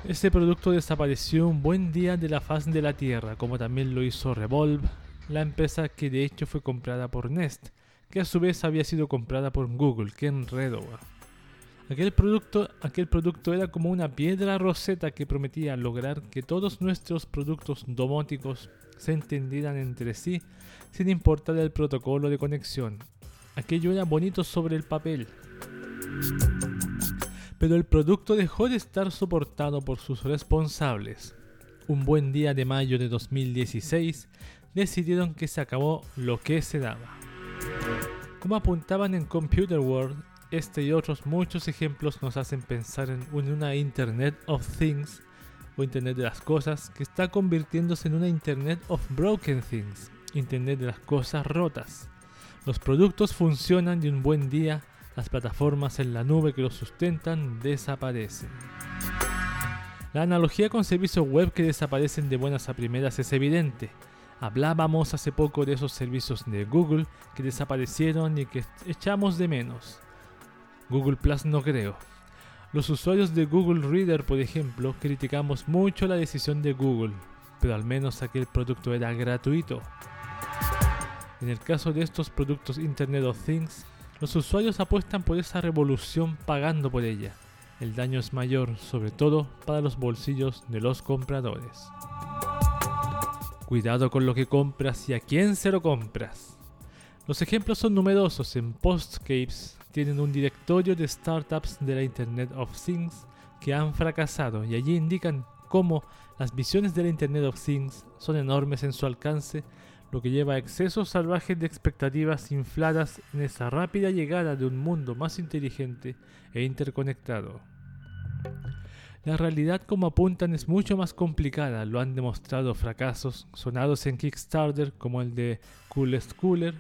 Este producto desapareció un buen día de la faz de la Tierra, como también lo hizo Revolve, la empresa que de hecho fue comprada por Nest, que a su vez había sido comprada por Google, que enredo. Aquel producto, aquel producto era como una piedra roseta que prometía lograr que todos nuestros productos domóticos se entendieran entre sí sin importar el protocolo de conexión. Aquello era bonito sobre el papel pero el producto dejó de estar soportado por sus responsables. Un buen día de mayo de 2016 decidieron que se acabó lo que se daba. Como apuntaban en Computer World, este y otros muchos ejemplos nos hacen pensar en una Internet of Things o Internet de las Cosas que está convirtiéndose en una Internet of Broken Things, Internet de las Cosas rotas. Los productos funcionan y un buen día las plataformas en la nube que los sustentan desaparecen. La analogía con servicios web que desaparecen de buenas a primeras es evidente. Hablábamos hace poco de esos servicios de Google que desaparecieron y que echamos de menos. Google Plus no creo. Los usuarios de Google Reader, por ejemplo, criticamos mucho la decisión de Google, pero al menos aquel producto era gratuito. En el caso de estos productos Internet of Things, los usuarios apuestan por esa revolución pagando por ella. El daño es mayor, sobre todo para los bolsillos de los compradores. Cuidado con lo que compras y a quién se lo compras. Los ejemplos son numerosos. En Postscapes tienen un directorio de startups de la Internet of Things que han fracasado y allí indican cómo las visiones de la Internet of Things son enormes en su alcance lo que lleva a excesos salvajes de expectativas infladas en esa rápida llegada de un mundo más inteligente e interconectado. La realidad como apuntan es mucho más complicada, lo han demostrado fracasos sonados en Kickstarter como el de Coolest Cooler,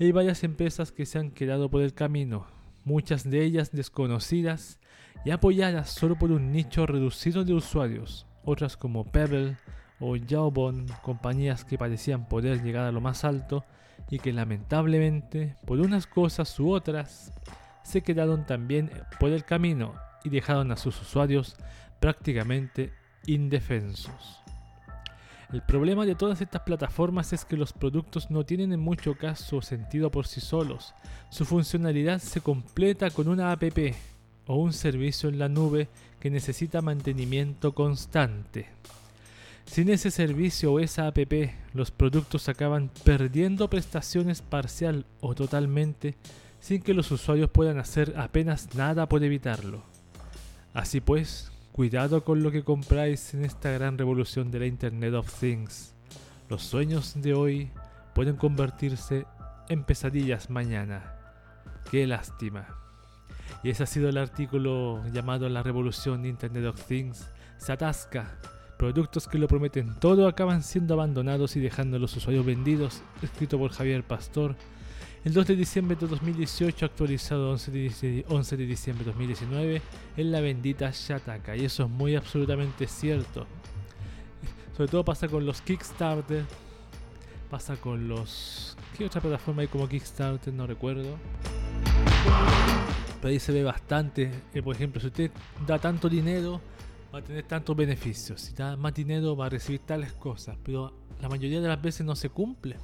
hay varias empresas que se han quedado por el camino, muchas de ellas desconocidas y apoyadas solo por un nicho reducido de usuarios, otras como Pebble, o Jawbone, compañías que parecían poder llegar a lo más alto y que lamentablemente, por unas cosas u otras, se quedaron también por el camino y dejaron a sus usuarios prácticamente indefensos. El problema de todas estas plataformas es que los productos no tienen en mucho caso sentido por sí solos. Su funcionalidad se completa con una app o un servicio en la nube que necesita mantenimiento constante. Sin ese servicio o esa app, los productos acaban perdiendo prestaciones parcial o totalmente sin que los usuarios puedan hacer apenas nada por evitarlo. Así pues, cuidado con lo que compráis en esta gran revolución de la Internet of Things. Los sueños de hoy pueden convertirse en pesadillas mañana. Qué lástima. Y ese ha sido el artículo llamado La revolución Internet of Things. Se atasca Productos que lo prometen todo acaban siendo abandonados y dejando a los usuarios vendidos, escrito por Javier Pastor. El 2 de diciembre de 2018, actualizado 11 de, 11 de diciembre de 2019, en la bendita Shataka. Y eso es muy absolutamente cierto. Sobre todo pasa con los Kickstarter, pasa con los... ¿Qué otra plataforma hay como Kickstarter? No recuerdo. Pero ahí se ve bastante. Por ejemplo, si usted da tanto dinero va a tener tantos beneficios. Si da más dinero va a recibir tales cosas. Pero la mayoría de las veces no se cumple.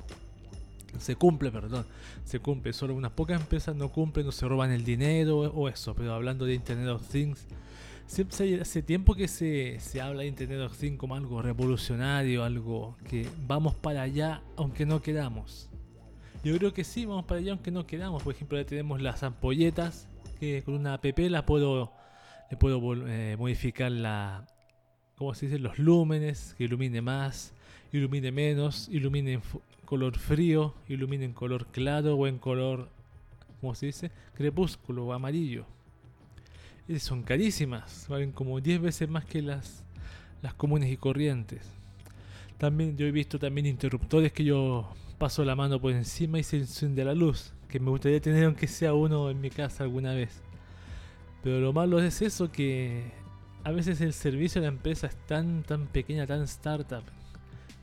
Se cumple, perdón. Se cumple. Solo unas pocas empresas no cumplen o se roban el dinero o eso. Pero hablando de Internet of Things, siempre hace tiempo que se, se habla de Internet of Things como algo revolucionario, algo que vamos para allá aunque no queramos. Yo creo que sí, vamos para allá aunque no queramos. Por ejemplo, ya tenemos las ampolletas que con una app la puedo le puedo eh, modificar la, ¿cómo se dice? los lúmenes, que ilumine más, ilumine menos, ilumine color frío, ilumina en color claro o en color, ¿cómo se dice? Crepúsculo o amarillo. Y son carísimas, valen como 10 veces más que las, las comunes y corrientes. También yo he visto también interruptores que yo paso la mano por encima y se enciende la luz, que me gustaría tener aunque sea uno en mi casa alguna vez. Pero lo malo es eso que a veces el servicio de la empresa es tan tan pequeña, tan startup,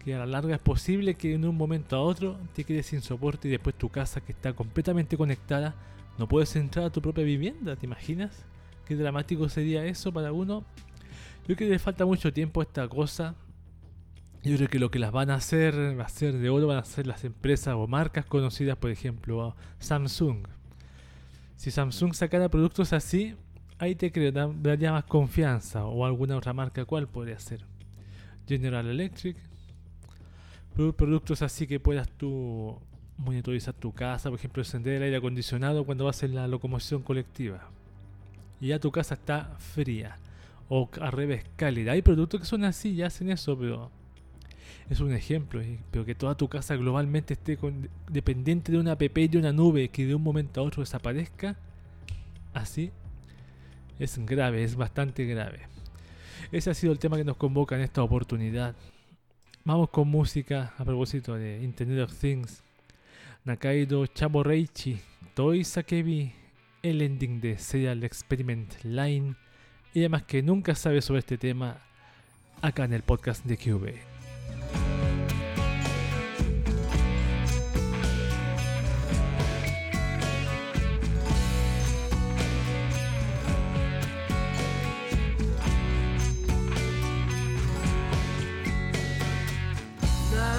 que a la larga es posible que en un momento a otro te quedes sin soporte y después tu casa que está completamente conectada no puedes entrar a tu propia vivienda, ¿te imaginas? Qué dramático sería eso para uno. Yo creo que le falta mucho tiempo a esta cosa. Yo creo que lo que las van a hacer, va a ser de oro, van a ser las empresas o marcas conocidas, por ejemplo, Samsung. Si Samsung sacara productos así, ahí te creo, da- daría más confianza. O alguna otra marca, ¿cuál podría ser? General Electric. Pro- Productos así que puedas tú monitorizar tu casa, por ejemplo, encender el aire acondicionado cuando vas en la locomoción colectiva. Y ya tu casa está fría. O al revés, cálida. Hay productos que son así y hacen eso, pero es un ejemplo. Pero que toda tu casa globalmente esté dependiente de una app y de una nube que de un momento a otro desaparezca, así es grave, es bastante grave. Ese ha sido el tema que nos convoca en esta oportunidad. Vamos con música a propósito de Internet of Things. Nakaido Chabo Reichi, Toi Sakebi, el ending de Serial Experiment Line y además que nunca sabe sobre este tema acá en el podcast de QV.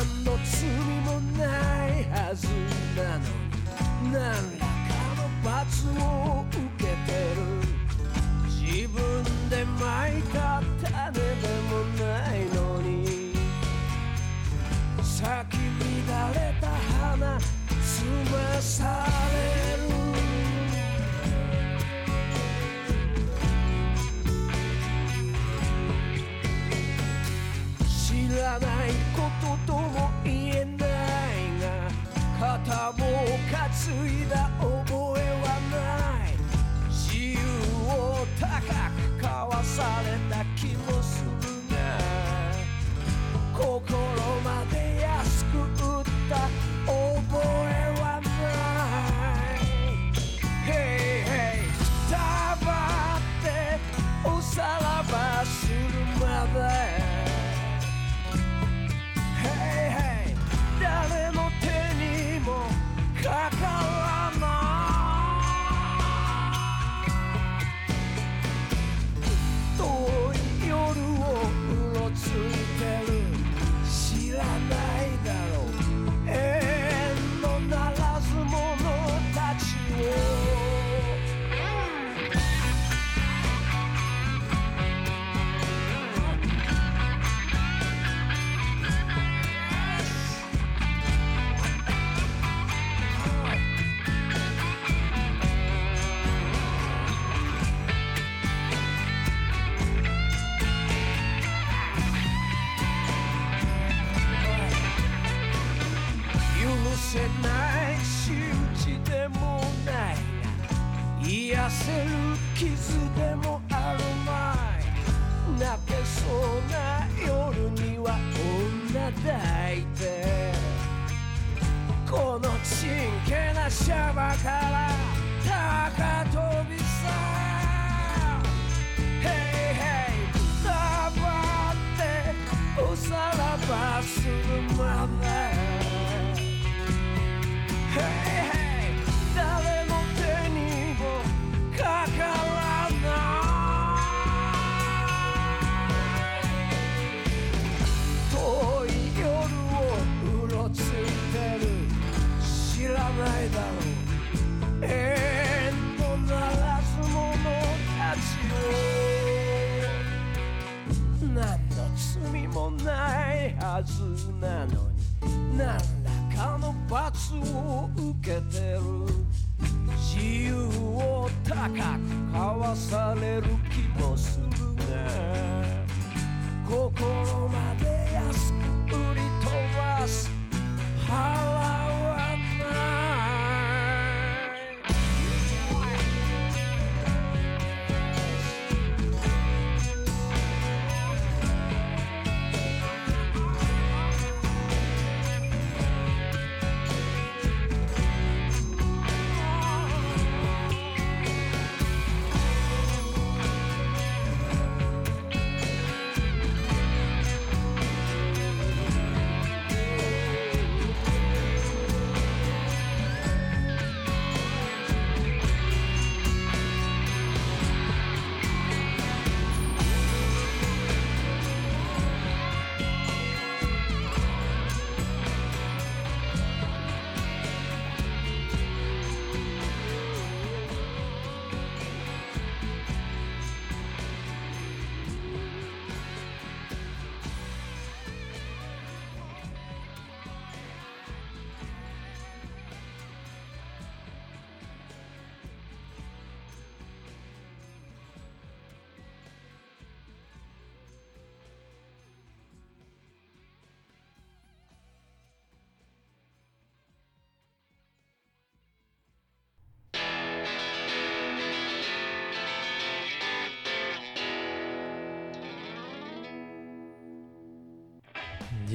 何の罪もないはずなのに何らかの罰を受けてる自分で蒔いた種でもないのに咲き乱れた花つまされもう担いだ覚えはない。自由を高く交わされた気もするが心まで抱いてこのちんけなシャバからずなのに何らかの罰を受けてる。自由を高く交わされる。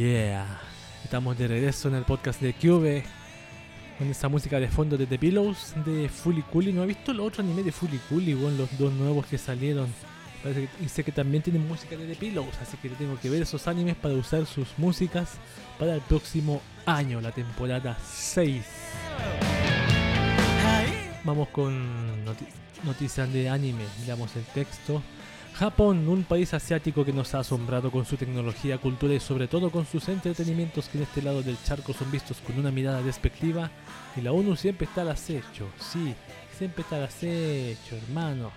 Yeah. Estamos de regreso en el podcast de Cube. Con esa música de fondo de The Pillows de Fully Cooley. No he visto el otro anime de Fully Cooley, weón, los dos nuevos que salieron. Parece que, y sé que también tienen música de The Pillows, así que tengo que ver esos animes para usar sus músicas para el próximo año, la temporada 6. Vamos con noti- noticias de anime. Leamos el texto. Japón, un país asiático que nos ha asombrado con su tecnología, cultura y sobre todo con sus entretenimientos que en este lado del charco son vistos con una mirada despectiva y la ONU siempre está al acecho, sí, siempre está al acecho, hermano.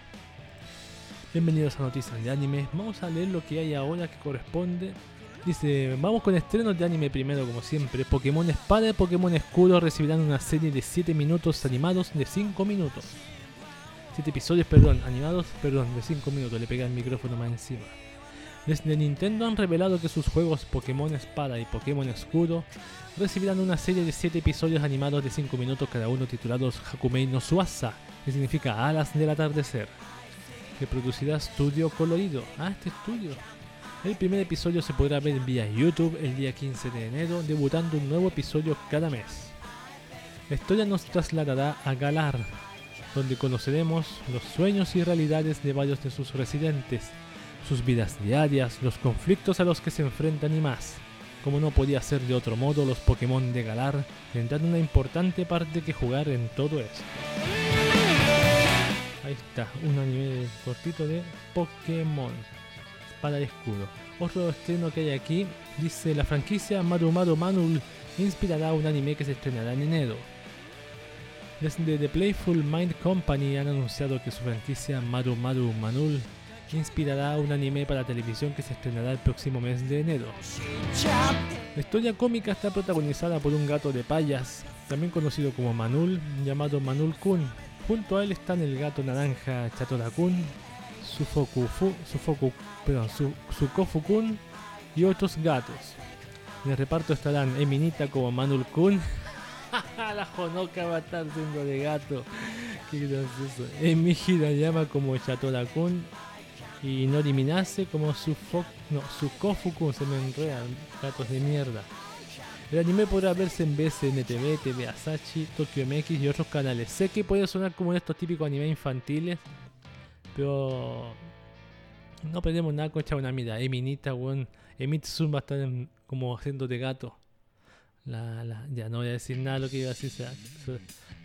Bienvenidos a Noticias de Anime, vamos a leer lo que hay ahora que corresponde. Dice, vamos con estrenos de anime primero como siempre. Pokémon Espada y Pokémon Escudo recibirán una serie de 7 minutos animados de 5 minutos. 7 episodios, perdón, animados, perdón, de 5 minutos, le pega el micrófono más encima. Desde Nintendo han revelado que sus juegos Pokémon Espada y Pokémon Escudo recibirán una serie de 7 episodios animados de 5 minutos cada uno titulados Hakumei no Suasa, que significa Alas del Atardecer, que producirá Studio Colorido. Ah, este estudio. El primer episodio se podrá ver vía YouTube el día 15 de enero, debutando un nuevo episodio cada mes. La historia nos trasladará a Galar, donde conoceremos los sueños y realidades de varios de sus residentes, sus vidas diarias, los conflictos a los que se enfrentan y más. Como no podía ser de otro modo, los Pokémon de Galar tendrán una importante parte que jugar en todo esto. Ahí está, un anime cortito de Pokémon. Espada y escudo. Otro estreno que hay aquí dice la franquicia Maru Manul inspirará un anime que se estrenará en enero. Desde The Playful Mind Company han anunciado que su franquicia Maru Maru Manul inspirará un anime para televisión que se estrenará el próximo mes de enero. La historia cómica está protagonizada por un gato de payas, también conocido como Manul, llamado Manul Kun. Junto a él están el gato naranja Chatora Kun, Sufoku Fu, perdón, Su, Sukofu Kun y otros gatos. En el reparto estarán Eminita como Manul Kun. *laughs* la Honoka va a estar siendo de gato. Qué gracioso. Emi Hirayama como Chatora Kun. Y Nori Minase como Sufok, no, Sukofu Kun. Se me enredan. Gatos de mierda. El anime podrá verse en BCNTV, TV Asachi, Tokyo MX y otros canales. Sé que puede sonar como en estos típicos animes infantiles, pero no perdemos nada con echar una mirada. Eminita, weón. Emitsun va a estar en- como haciendo de gato. La, la, ya no voy a decir nada de lo que iba a decir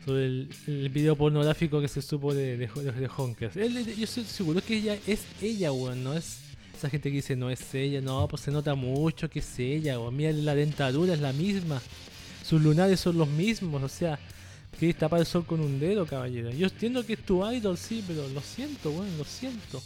sobre, el, video pornográfico que se supo de, de, de, Honkers. Yo estoy seguro que ella es ella, weón, no es esa gente que dice no es ella, no, pues se nota mucho que es ella, weón. Mira la dentadura es la misma, sus lunares son los mismos, o sea, que tapar el sol con un dedo, caballero. Yo entiendo que es tu idol, sí, pero lo siento, weón, lo siento.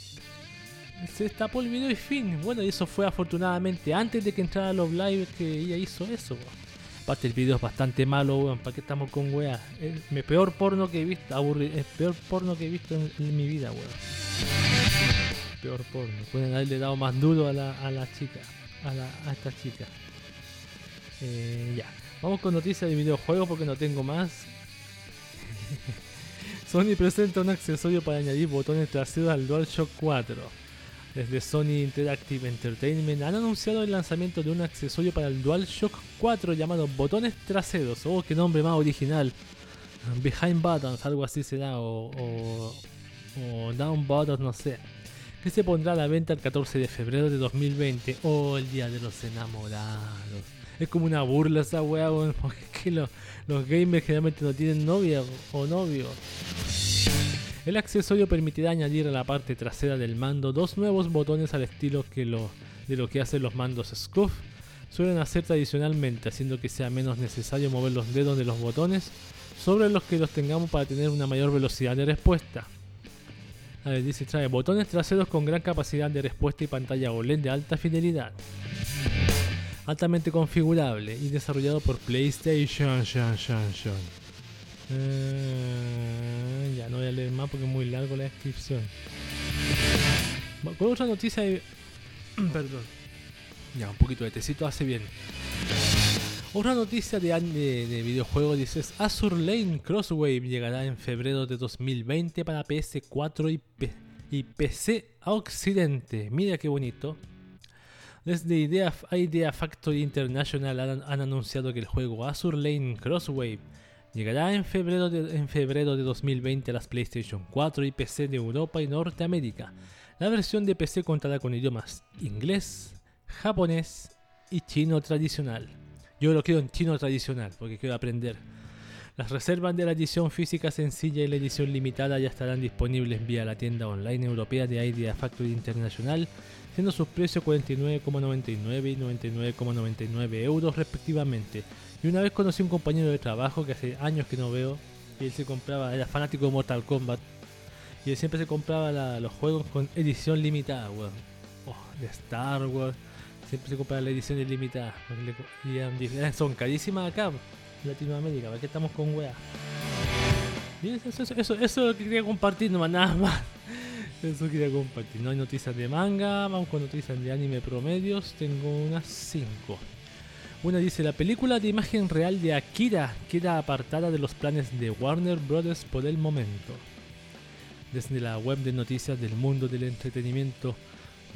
Se destapó el video y fin. Bueno, y eso fue afortunadamente antes de que entrara Love Live que ella hizo eso, weón. Aparte el video es bastante malo, weón. ¿Para qué estamos con weá? Es el peor porno que he visto, aburri el peor porno que he visto en, en mi vida, weón. Peor porno. Pueden haberle dado más duro a la, a la chica. A, la, a esta chica. Eh, ya. Vamos con noticias de videojuegos porque no tengo más. *laughs* Sony presenta un accesorio para añadir botones traseros al DualShock 4. Desde Sony Interactive Entertainment han anunciado el lanzamiento de un accesorio para el DualShock 4 llamado botones traseros. Oh, qué nombre más original. Behind Buttons, algo así será, o, o, o Down Buttons, no sé. Que se pondrá a la venta el 14 de febrero de 2020. Oh, el día de los enamorados. Es como una burla esa weá, *laughs* porque es que lo- los gamers generalmente no tienen novia o novio. El accesorio permitirá añadir a la parte trasera del mando dos nuevos botones al estilo que lo, de lo que hacen los mandos SCUF suelen hacer tradicionalmente, haciendo que sea menos necesario mover los dedos de los botones sobre los que los tengamos para tener una mayor velocidad de respuesta. A ver, dice trae botones traseros con gran capacidad de respuesta y pantalla OLED de alta fidelidad. Altamente configurable y desarrollado por PlayStation. Eh, ya no voy a leer más porque es muy largo la descripción. Con otra noticia de... *clears throat* Perdón. Ya, un poquito de tecito hace bien. Otra noticia de, videojuego dice Azur Lane Crosswave llegará en febrero de 2020 para PS4 y, y PC a Occidente. Mira qué bonito. Desde Idea, Idea Factory International han, han anunciado que el juego Azur Lane Crosswave llegará en febrero, de, en febrero de 2020 a las PlayStation 4 y PC de Europa y Norteamérica. La versión de PC contará con idiomas inglés, japonés y chino tradicional. Yo lo quiero en chino tradicional porque quiero aprender. Las reservas de la edición física sencilla y la edición limitada ya estarán disponibles vía la tienda online europea de Idea Factory International, siendo sus precios 49,99 y 99,99 euros respectivamente. Y una vez conocí a un compañero de trabajo que hace años que no veo, y él se compraba, era fanático de Mortal Kombat, y él siempre se compraba la- los juegos con edición limitada, weón. Oh, de Star Wars, siempre se compraba la edición ilimitada. y son carísimas acá, en Latinoamérica, ¿para qué estamos con weas? Eso, eso, eso, eso es lo que quería compartir, nomás nada más. Eso quería compartir. No hay noticias de manga, vamos con noticias de anime promedios. Tengo unas 5. Una dice, la película de imagen real de Akira queda apartada de los planes de Warner Bros. por el momento. Desde la web de noticias del mundo del entretenimiento,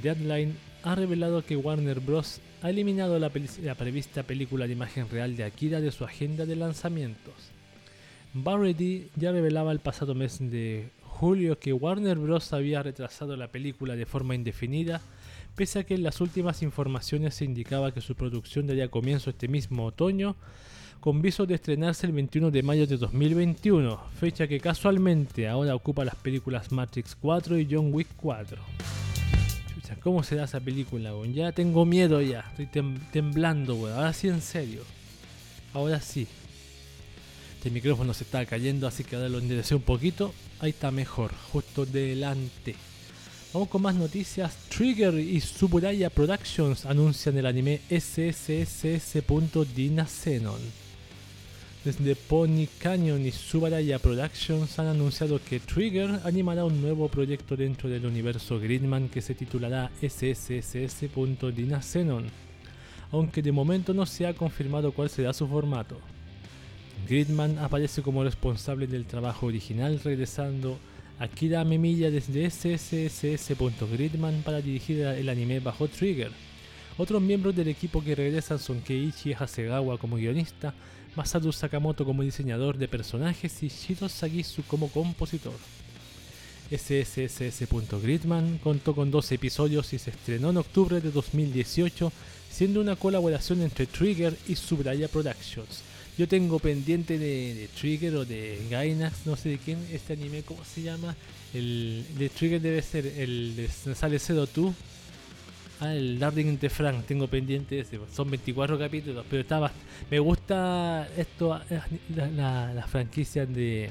Deadline ha revelado que Warner Bros. ha eliminado la, prevista película de imagen real de Akira de su agenda de lanzamientos. Variety ya revelaba el pasado mes de julio que Warner Bros. había retrasado la película de forma indefinida, pese a que en las últimas informaciones se indicaba que su producción daría comienzo este mismo otoño, con viso de estrenarse el 21 de mayo de 2021, fecha que casualmente ahora ocupa las películas Matrix 4 y John Wick 4. Chucha, ¿cómo será esa película? Ya tengo miedo ya, estoy tem- temblando, weón. Ahora sí en serio. Ahora sí. Este micrófono se está cayendo, así que ahora lo enderecé un poquito. Ahí está mejor, justo delante. Vamos con más noticias. Trigger y Suburaya Productions anuncian el anime SSSS.Dinazenon. Desde Pony Canyon y Subaraya Productions han anunciado que Trigger animará un nuevo proyecto dentro del universo Gridman que se titulará SSSS.Dinazenon, aunque de momento no se ha confirmado cuál será su formato. Gridman aparece como responsable del trabajo original, regresando Akira Memilla desde SSSS.Gridman para dirigir el anime bajo Trigger. Otros miembros del equipo que regresan son Keiichi Hasegawa como guionista, Masaru Sakamoto como diseñador de personajes y Shiro Sagisu como compositor. SSSS.Gridman contó con dos episodios y se estrenó en octubre de 2018, siendo una colaboración entre Trigger y Subraya Productions. Yo tengo pendiente de, Trigger o de Gainax, no sé de quién, este anime, ¿cómo se llama? El de Trigger debe ser el de sale Two. Ah, el Darling de Frank, tengo pendiente ese. Son 24 capítulos, pero estaba. Me gusta esto, eh, la, la, la franquicia de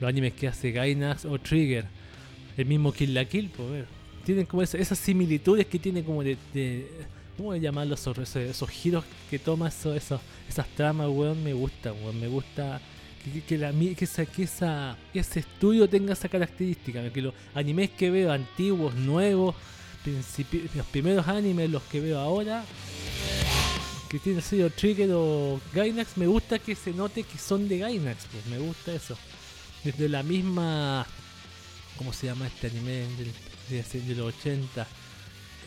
los animes que hace Gainax o Trigger. El mismo Kill la Kill, pues, ver. Tienen como esa- esas similitudes que tiene como de. de ¿Cómo llamarlo? Esos, esos, esos giros que toma eso, eso, esas tramas, weón. Me gusta, weón. Me gusta que, que- la, que, esa, que esa, ese estudio tenga esa característica. Que los animes que veo, antiguos, nuevos, los primeros animes, los que veo ahora, que tiene el Trigger o Gainax, me gusta que se note que son de Gainax, pues me gusta eso. Desde la misma. ¿Cómo se llama este anime del, de, los 80?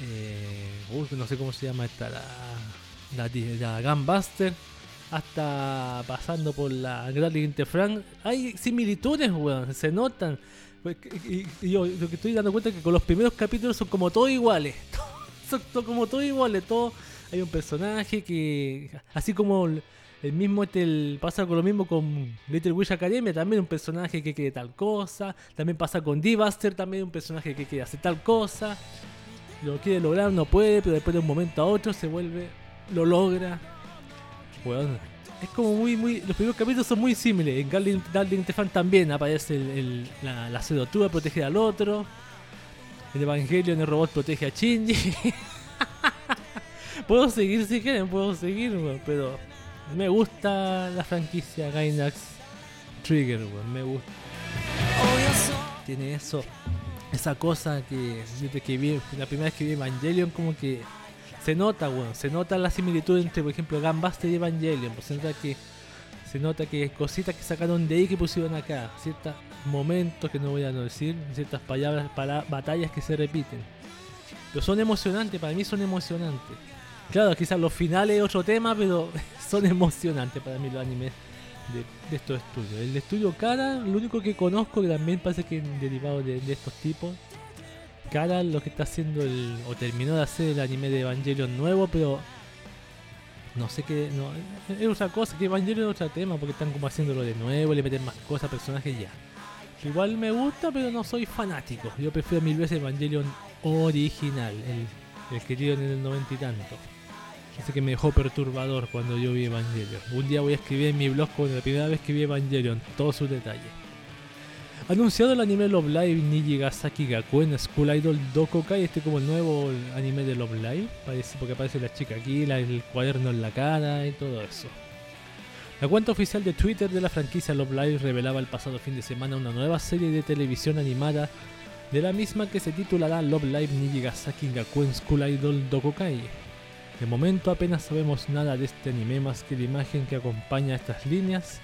Eh, no sé cómo se llama esta, la, la, la Gunbuster, hasta pasando por la Gravity Interfrank. Hay similitudes, weón, se notan. Pues, Y, yo lo que estoy dando cuenta es que con los primeros capítulos son como todos iguales. *laughs* son to- como todos iguales, todo. Hay un personaje que, así como el, mismo este, el- pasa con lo mismo con Little Witch Academia, también un personaje que quiere tal cosa. También pasa con D-Buster, también un personaje que quiere hacer tal cosa lo quiere lograr, no puede, pero después de un momento a otro se vuelve, lo logra. Es como muy, muy. Los primeros capítulos son muy similares. En Darling, Darling Tefan también aparece el, el- la, la Sedotuba protege al otro. En Evangelion el robot protege a Shinji. *laughs* puedo seguir si quieren, puedo seguir, weón, pero me gusta la franquicia Gainax Trigger, weón, me gusta. Tiene eso esa cosa que que vi la primera vez que vi Evangelion como que se nota weón, se nota la similitud entre por ejemplo Gunbuster y Evangelion pues se nota que se nota que cositas que sacaron de ahí que pusieron acá ciertos momentos que no voy a no decir ciertas palabras para batallas que se repiten pero son emocionantes para mí son emocionantes claro quizás los finales es otro tema pero *laughs* son emocionantes para mí los animes de, estos estudios. El estudio Cara, lo único que conozco que también parece que es derivado de, de estos tipos. Cara lo que está haciendo el, o terminó de hacer el anime de Evangelion nuevo, pero no sé qué, no, es otra cosa, que Evangelion es otro tema, porque están como haciéndolo de nuevo, le meten más cosas, personajes ya. Igual me gusta, pero no soy fanático. Yo prefiero mil veces Evangelion original, el, el que dieron en el noventa y tanto. Ese que me dejó perturbador cuando yo vi Evangelion. Un día voy a escribir en mi blog como la primera vez que vi Evangelion, todos sus detalles. Anunciado el anime Love Live Nijigasaki Gakuen School Idol Dokokai, este como el nuevo anime de Love Live, parece, porque aparece la chica aquí, la- el cuaderno en la cara y todo eso. La cuenta oficial de Twitter de la franquicia Love Live revelaba el pasado fin de semana una nueva serie de televisión animada de la misma que se titulará Love Live Nijigasaki Gakuen School Idol Dokokai. De momento apenas sabemos nada de este anime más que la imagen que acompaña estas líneas,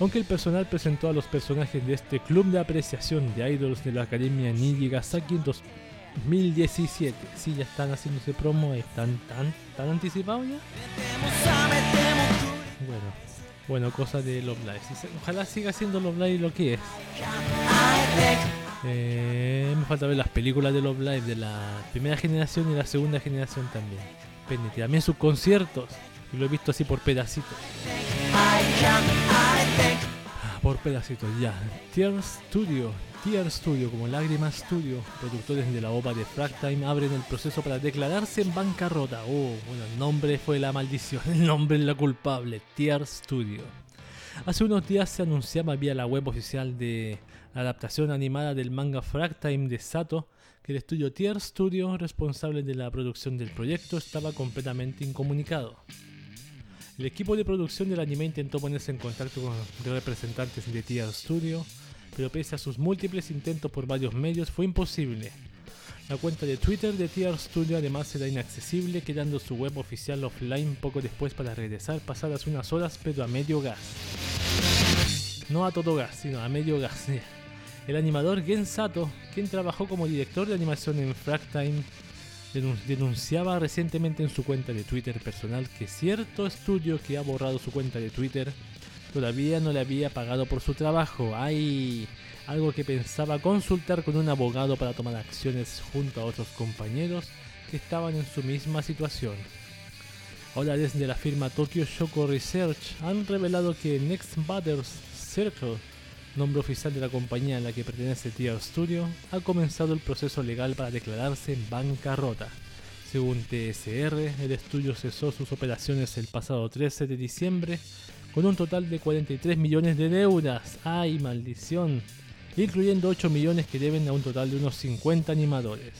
aunque el personal presentó a los personajes de este club de apreciación de idols de la Academia Nijigasaki en 2017. Sí, ya están haciéndose promo, están tan, tan anticipados ya. Bueno, bueno, cosa de Love Live. Ojalá siga siendo Love Live lo que es. Eh, me falta ver las películas de Love Live de la primera generación y la segunda generación también. Pendiente. También sus conciertos. Y lo he visto así por pedacitos. Ah, Por pedacitos, ya. Tear Studio. Tear Studio, como Lágrima Studio, productores de la OPA de Fractime, abren el proceso para declararse en bancarrota. Oh, bueno, el nombre fue la maldición, *laughs* el nombre es la culpable. Tear Studio. Hace unos días se anunciaba vía la web oficial de la adaptación animada del manga Fractime de Sato que el estudio Tier Studio, responsable de la producción del proyecto, estaba completamente incomunicado. El equipo de producción del anime intentó ponerse en contacto con los representantes de Tier Studio, pero pese a sus múltiples intentos por varios medios fue imposible. La cuenta de Twitter de Tier Studio además era inaccesible, quedando su web oficial offline poco después para regresar pasadas unas horas pero a medio gas. No a todo gas, sino a medio gas. *laughs* El animador Gen Sato, quien trabajó como director de animación en Fractime, denunciaba recientemente en su cuenta de Twitter personal que cierto estudio que ha borrado su cuenta de Twitter todavía no le había pagado por su trabajo. Hay algo que pensaba consultar con un abogado para tomar acciones junto a otros compañeros que estaban en su misma situación. Ahora desde la firma Tokyo Shoko Research han revelado que Next Butters Circle, nombre oficial de la compañía a la que pertenece Tier Studio, ha comenzado el proceso legal para declararse en bancarrota. Según TSR, el estudio cesó sus operaciones el pasado 13 de diciembre con un total de 43 millones de deudas. ¡Ay, maldición! Incluyendo 8 millones que deben a un total de unos 50 animadores.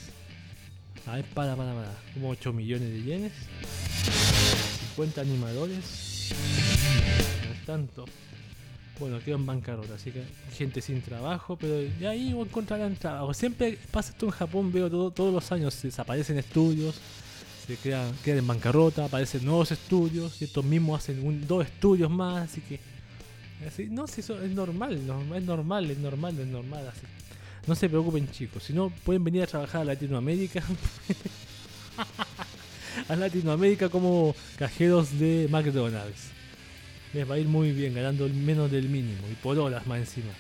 A ver, para, para, para. ¿Como 8 millones de yenes? 50 animadores. No es tanto. Bueno, quedó en bancarrota, así que gente sin trabajo, pero de ahí encontrarán trabajo. Siempre pasa esto en Japón, veo todo- todos los años, desaparecen estudios, se quedan, quedan en bancarrota, aparecen nuevos estudios y estos mismos hacen dos estudios más, así que así, no sé, eso es normal, no, es normal, es normal, es normal así. No se preocupen chicos, si no pueden venir a trabajar a Latinoamérica. *laughs* a Latinoamérica como cajeros de McDonald's. Les va a ir muy bien, ganando menos del mínimo y por horas más encima.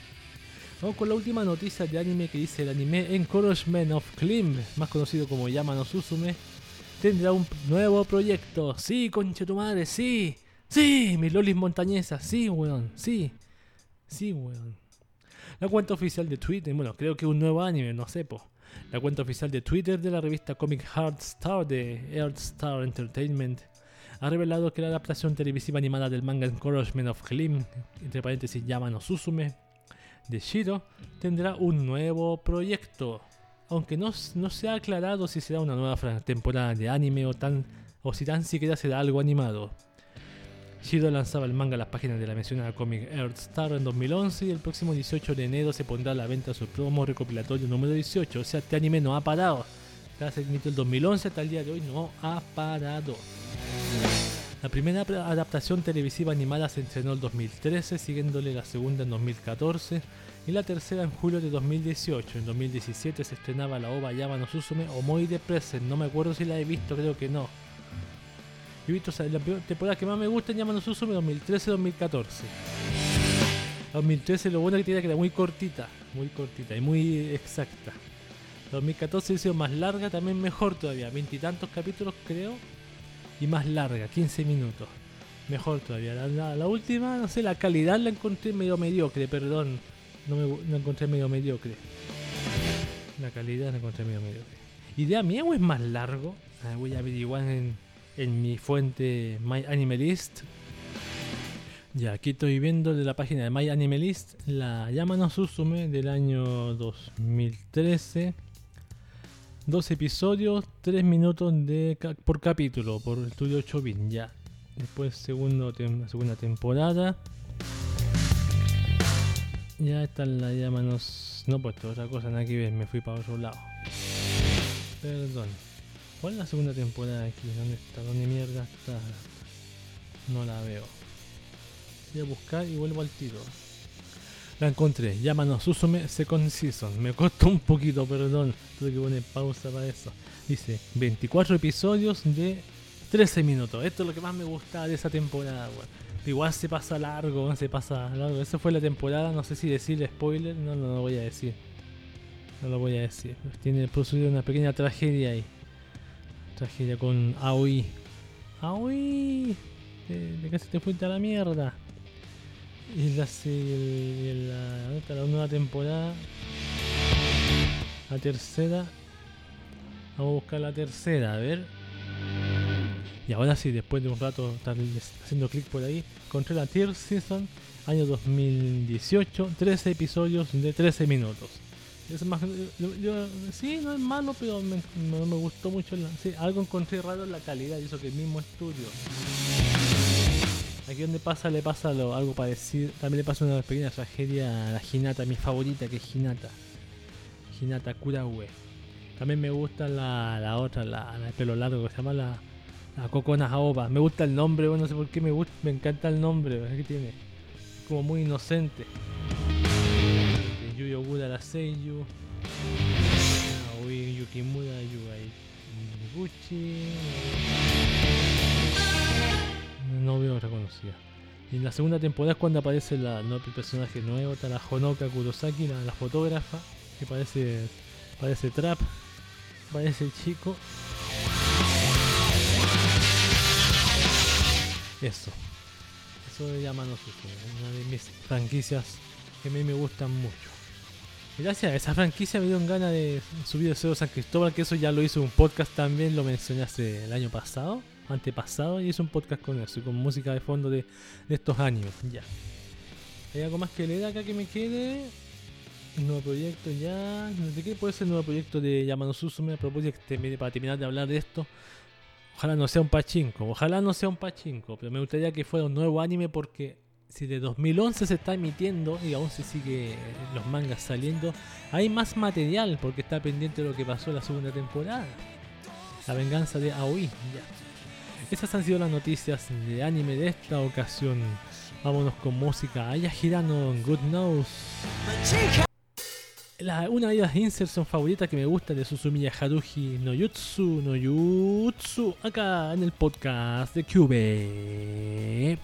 Vamos con la última noticia de anime que dice el anime Encouragement of Climb, más conocido como Yamano Suzume, tendrá un nuevo proyecto. Sí, conche tu madre, sí. Sí, mis lolis montañesas, sí, weón, sí. Sí, weón. La cuenta oficial de Twitter, bueno, creo que un nuevo anime, no sé. La cuenta oficial de Twitter de la revista Comic Heart Star de Earth Star Entertainment ha revelado que la adaptación televisiva animada del manga Encouragement of Climb, entre paréntesis Yamano Suzume, de Shiro, tendrá un nuevo proyecto. Aunque no, no se ha aclarado si será una nueva temporada de anime o si tan siquiera será algo animado. Shiro lanzaba el manga a las páginas de la mencionada Comic Earth Star en 2011 y el próximo 18 de enero se pondrá a la venta su promo recopilatorio número 18. O sea, este anime no ha parado. Emitió el 2011 hasta el día de hoy, no ha parado. La primera adaptación televisiva animada se estrenó en 2013, siguiéndole la segunda en 2014 y la tercera en julio de 2018. En 2017 se estrenaba la ova Yama Susume o Moi de Present, no me acuerdo si la he visto, creo que no. He visto o sea, la temporada que más me gusta en Yama Susume 2013-2014. 2013 lo bueno que tiene que era muy cortita, muy cortita y muy exacta. 2014 ha sido más larga, también mejor todavía, veintitantos capítulos creo y más larga, 15 minutos. Mejor todavía. La, última, no sé, la calidad la encontré medio mediocre, perdón. No me encontré medio mediocre. La calidad la encontré medio mediocre. ¿Idea mía o es más largo? Ah, voy a averiguar en, en mi fuente My Animalist. Ya, aquí estoy viendo de la página de My Animalist la Yamano Susume del año 2013. Dos episodios, 3 minutos de por capítulo, por estudio 8 bit, ya. Después segundo segunda temporada. Ya está la llámanos. No pues otra cosa, nada que ver, me fui para otro lado. Perdón. ¿Cuál es la segunda temporada aquí? ¿Dónde está? ¿Dónde mierda está? No la veo. Voy a buscar y vuelvo al tiro. La encontré, llámanos Susume Second Season. Me costó un poquito, perdón. Tuve que poner pausa para eso. Dice 24 episodios de 13 minutos. Esto es lo que más me gustaba de esa temporada, weón. Igual se pasa largo, se pasa largo. Esa fue la temporada, no sé si decir spoiler, no, no lo voy a decir. No lo voy a decir. Tiene producido una pequeña tragedia ahí. Tragedia con Aoi. Aoi. De, de te fuiste a la mierda. Y la, el- la, ¿dónde está la nueva temporada. La tercera. Vamos a buscar la tercera, a ver. Y ahora sí, después de un rato estar haciendo clic por ahí, encontré la Tier Season, año 2018, 13 episodios de 13 minutos. Es más, yo, yo- sí, no es malo, pero me, no me gustó mucho. la- sí, algo encontré raro en la calidad, y eso que el mismo estudio. Aquí donde pasa, le pasa lo- algo parecido. También le pasa una pequeña tragedia a la Hinata, mi favorita, que es Hinata. Hinata Kuraue. También me gusta la, la otra, la, de pelo largo, que se llama la, la Kokona Aoba. Me gusta el nombre, bueno, no sé por qué me gusta, me encanta el nombre, ¿qué tiene? Como muy inocente. De Yuyo la Seiyu. Aoi Yukimura Yuai Gucci. No veo reconocida. Y en la segunda temporada es cuando aparece la, el personaje nuevo, está la Honoka Kurosaki, la, fotógrafa, que parece, parece trap, parece chico. Eso. Eso de Yamano Suzume, una de mis franquicias que a mí me gustan mucho. Gracias a esa franquicia me dieron ganas de subir el Cerro San Cristóbal, que eso ya lo hice en un podcast también, lo mencioné hace el año pasado, antepasado y hice un podcast con eso, con música de fondo de, de estos años. Ya. ¿Hay algo más que leer acá que me quede? Nuevo proyecto ya. No sé qué puede ser el nuevo proyecto de Yamano Susume a propósito este para terminar de hablar de esto. Ojalá no sea un pachinko, ojalá no sea un pachinko, pero me gustaría que fuera un nuevo anime porque si de 2011 se está emitiendo y aún se sigue eh, los mangas saliendo, hay más material porque está pendiente de lo que pasó en la segunda temporada. La venganza de Aoi, ya. Esas han sido las noticias de anime de esta ocasión. Vámonos con música. Aya Girano, Good News. La, una de las insertion favoritas que me gusta de Susumiya Haruhi no Yutsu no Yutsu acá en el podcast de Cube.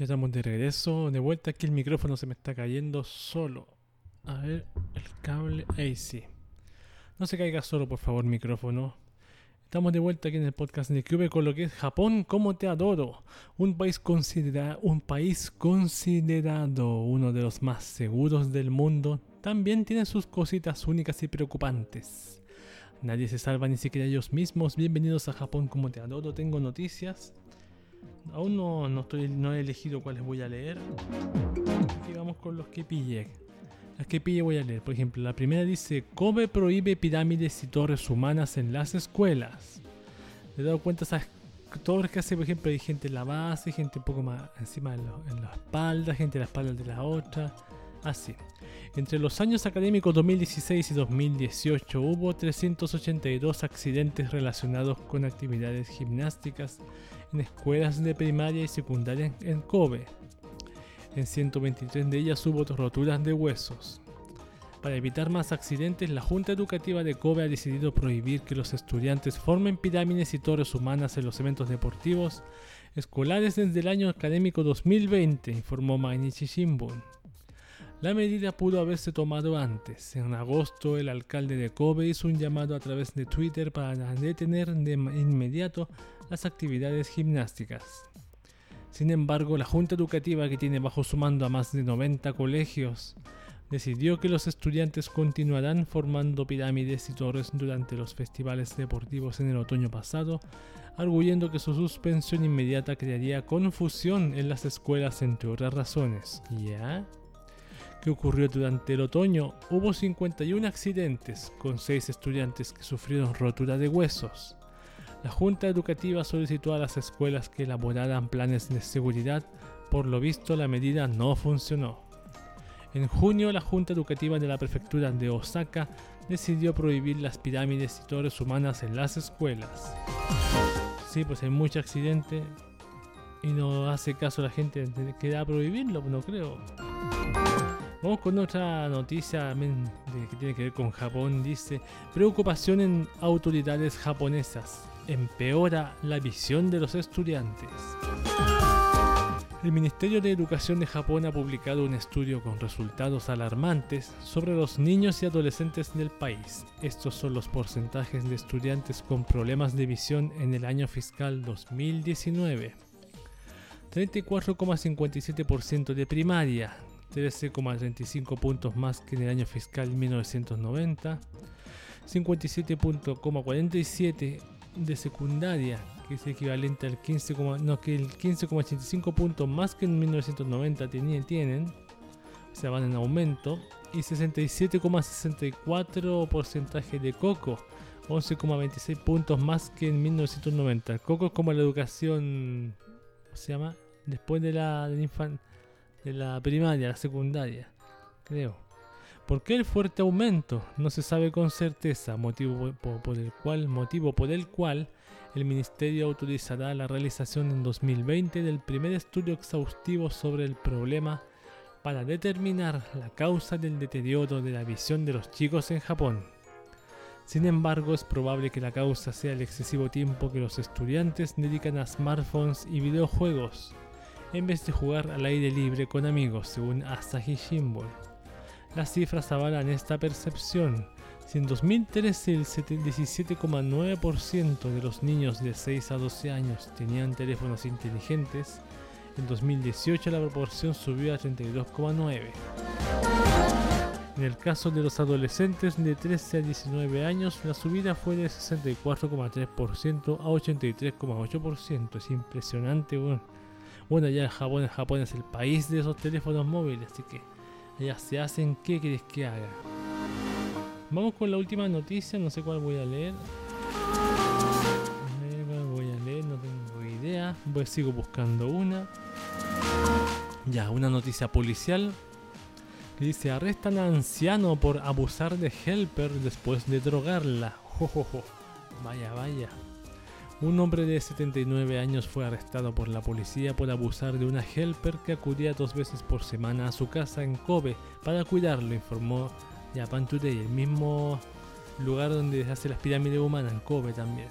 Ya estamos de regreso, de vuelta. Aquí el micrófono se me está cayendo solo. A ver, el cable. Ahí sí. No se caiga solo, por favor, micrófono. Estamos de vuelta aquí en el podcast de Cube con lo que es Japón, como te adoro. Un país, considera un país considerado uno de los más seguros del mundo, también tiene sus cositas únicas y preocupantes. Nadie se salva ni siquiera ellos mismos. Bienvenidos a Japón, como te adoro. Tengo noticias Aún no, no, estoy, no he elegido cuáles voy a leer. Vamos con los que pillé. Las que pille voy a leer. Por ejemplo, la primera dice: Kobe prohíbe pirámides y torres humanas en las escuelas. He dado cuenta esas torres que hace, por ejemplo, hay gente en la base, gente un poco más encima en, lo- en la espalda, gente en la espalda de la otra. Así. Entre los años académicos 2016 y 2018 hubo 382 accidentes relacionados con actividades gimnásticas en escuelas de primaria y secundaria en Kobe. En 123 de ellas hubo roturas de huesos. Para evitar más accidentes, la Junta Educativa de Kobe ha decidido prohibir que los estudiantes formen pirámides y torres humanas en los eventos deportivos escolares desde el año académico 2020, informó Mainichi Shimbun. La medida pudo haberse tomado antes. En agosto, el alcalde de Kobe hizo un llamado a través de Twitter para detener de inmediato las actividades gimnásticas. Sin embargo, la Junta Educativa, que tiene bajo su mando a más de 90 colegios, decidió que los estudiantes continuarán formando pirámides y torres durante los festivales deportivos en el otoño pasado, arguyendo que su suspensión inmediata crearía confusión en las escuelas entre otras razones. ¿Ya? ¿Qué ocurrió durante el otoño? Hubo 51 accidentes, con 6 estudiantes que sufrieron rotura de huesos. La Junta Educativa solicitó a las escuelas que elaboraran planes de seguridad, por lo visto la medida no funcionó. En junio, la Junta Educativa de la Prefectura de Osaka decidió prohibir las pirámides y torres humanas en las escuelas. Sí, pues hay mucho accidente y no hace caso la gente que da prohibirlo, no creo. Vamos con otra noticia que tiene que ver con Japón. Dice, preocupación en autoridades japonesas. Empeora la visión de los estudiantes. El Ministerio de Educación de Japón ha publicado un estudio con resultados alarmantes sobre los niños y adolescentes del país. Estos son los porcentajes de estudiantes con problemas de visión en el año fiscal 2019. 34,57% de primaria, 13,35 puntos más que en el año fiscal 1990, 57,47 de secundaria, que es equivalente al 15, no, que el 15,85 puntos más que en 1990 tenían, tienen, o sea, van en aumento, y 67,64 porcentaje de coco, 11,26 puntos más que en 1990. El coco es como la educación, ¿cómo se llama? Después de la, de la infan- de la primaria, la secundaria, creo. ¿Por qué el fuerte aumento? No se sabe con certeza, motivo por el cual, motivo por el cual el Ministerio autorizará la realización en 2020 del primer estudio exhaustivo sobre el problema para determinar la causa del deterioro de la visión de los chicos en Japón. Sin embargo, es probable que la causa sea el excesivo tiempo que los estudiantes dedican a smartphones y videojuegos, en vez de jugar al aire libre con amigos, según Asahi Shimbun. Las cifras avalan esta percepción. Si en 2013 el 17,9% de los niños de 6 a 12 años tenían teléfonos inteligentes, en 2018 la proporción subió a 32,9%. En el caso de los adolescentes de 13 a 19 años, la subida fue de 64,3% a 83,8%. Es impresionante. Bueno, ya Japón, Japón es el país de esos teléfonos móviles, así que allá se hacen qué quieres que haga. Vamos con la última noticia, no sé cuál voy a leer. A ver, ¿cuál voy a leer, no tengo idea. Voy, sigo buscando una. Ya, una noticia policial dice arrestan a anciano por abusar de helper después de drogarla. Jo, jo, jo. Vaya, vaya. Un hombre de 79 años fue arrestado por la policía por abusar de una helper que acudía dos veces por semana a su casa en Kobe para cuidarlo, informó Japan Today, el mismo lugar donde se hace las pirámides humanas en Kobe también.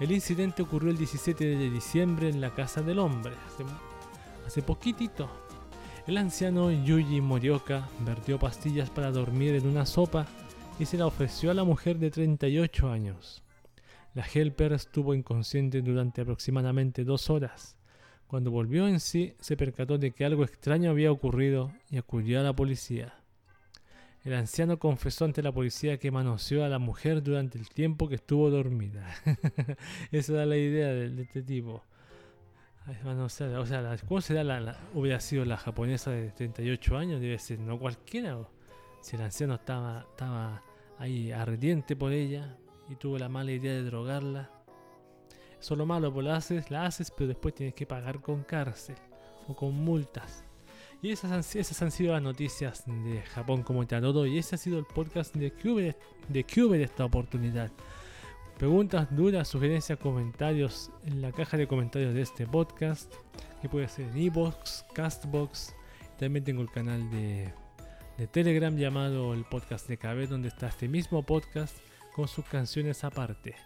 El incidente ocurrió el 17 de diciembre en la casa del hombre, hace, hace poquitito. El anciano Yuji Morioka vertió pastillas para dormir en una sopa y se la ofreció a la mujer de 38 años. La helper estuvo inconsciente durante aproximadamente dos horas. Cuando volvió en sí, se percató de que algo extraño había ocurrido y acudió a la policía. El anciano confesó ante la policía que manoseó a la mujer durante el tiempo que estuvo dormida. *laughs* Esa era la idea de, de este tipo. O sea, la- ¿cómo será la, la- hubiera sido la japonesa de 38 años? Debe ser no cualquiera. Si el anciano estaba, estaba ahí ardiente por ella y tuvo la mala idea de drogarla. Eso es lo malo, pues la haces, la haces, pero después tienes que pagar con cárcel o con multas. Y esas han, esas han sido las noticias de Japón como todo y ese ha sido el podcast de Cube de Cube de esta oportunidad. Preguntas, dudas, sugerencias, comentarios en la caja de comentarios de este podcast, que puede ser en iBox, Castbox. También tengo el canal de, de Telegram llamado el podcast de KB, donde está este mismo podcast con sus canciones aparte.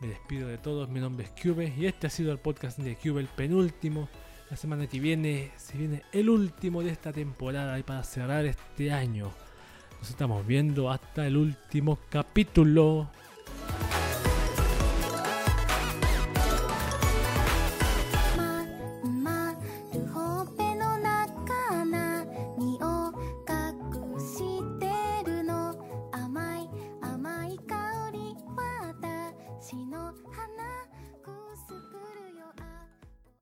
Me despido de todos, mi nombre es Cube y este ha sido el podcast de Cube, el penúltimo. La semana que viene se viene el último de esta temporada y para cerrar este año. Nos estamos viendo hasta el último capítulo.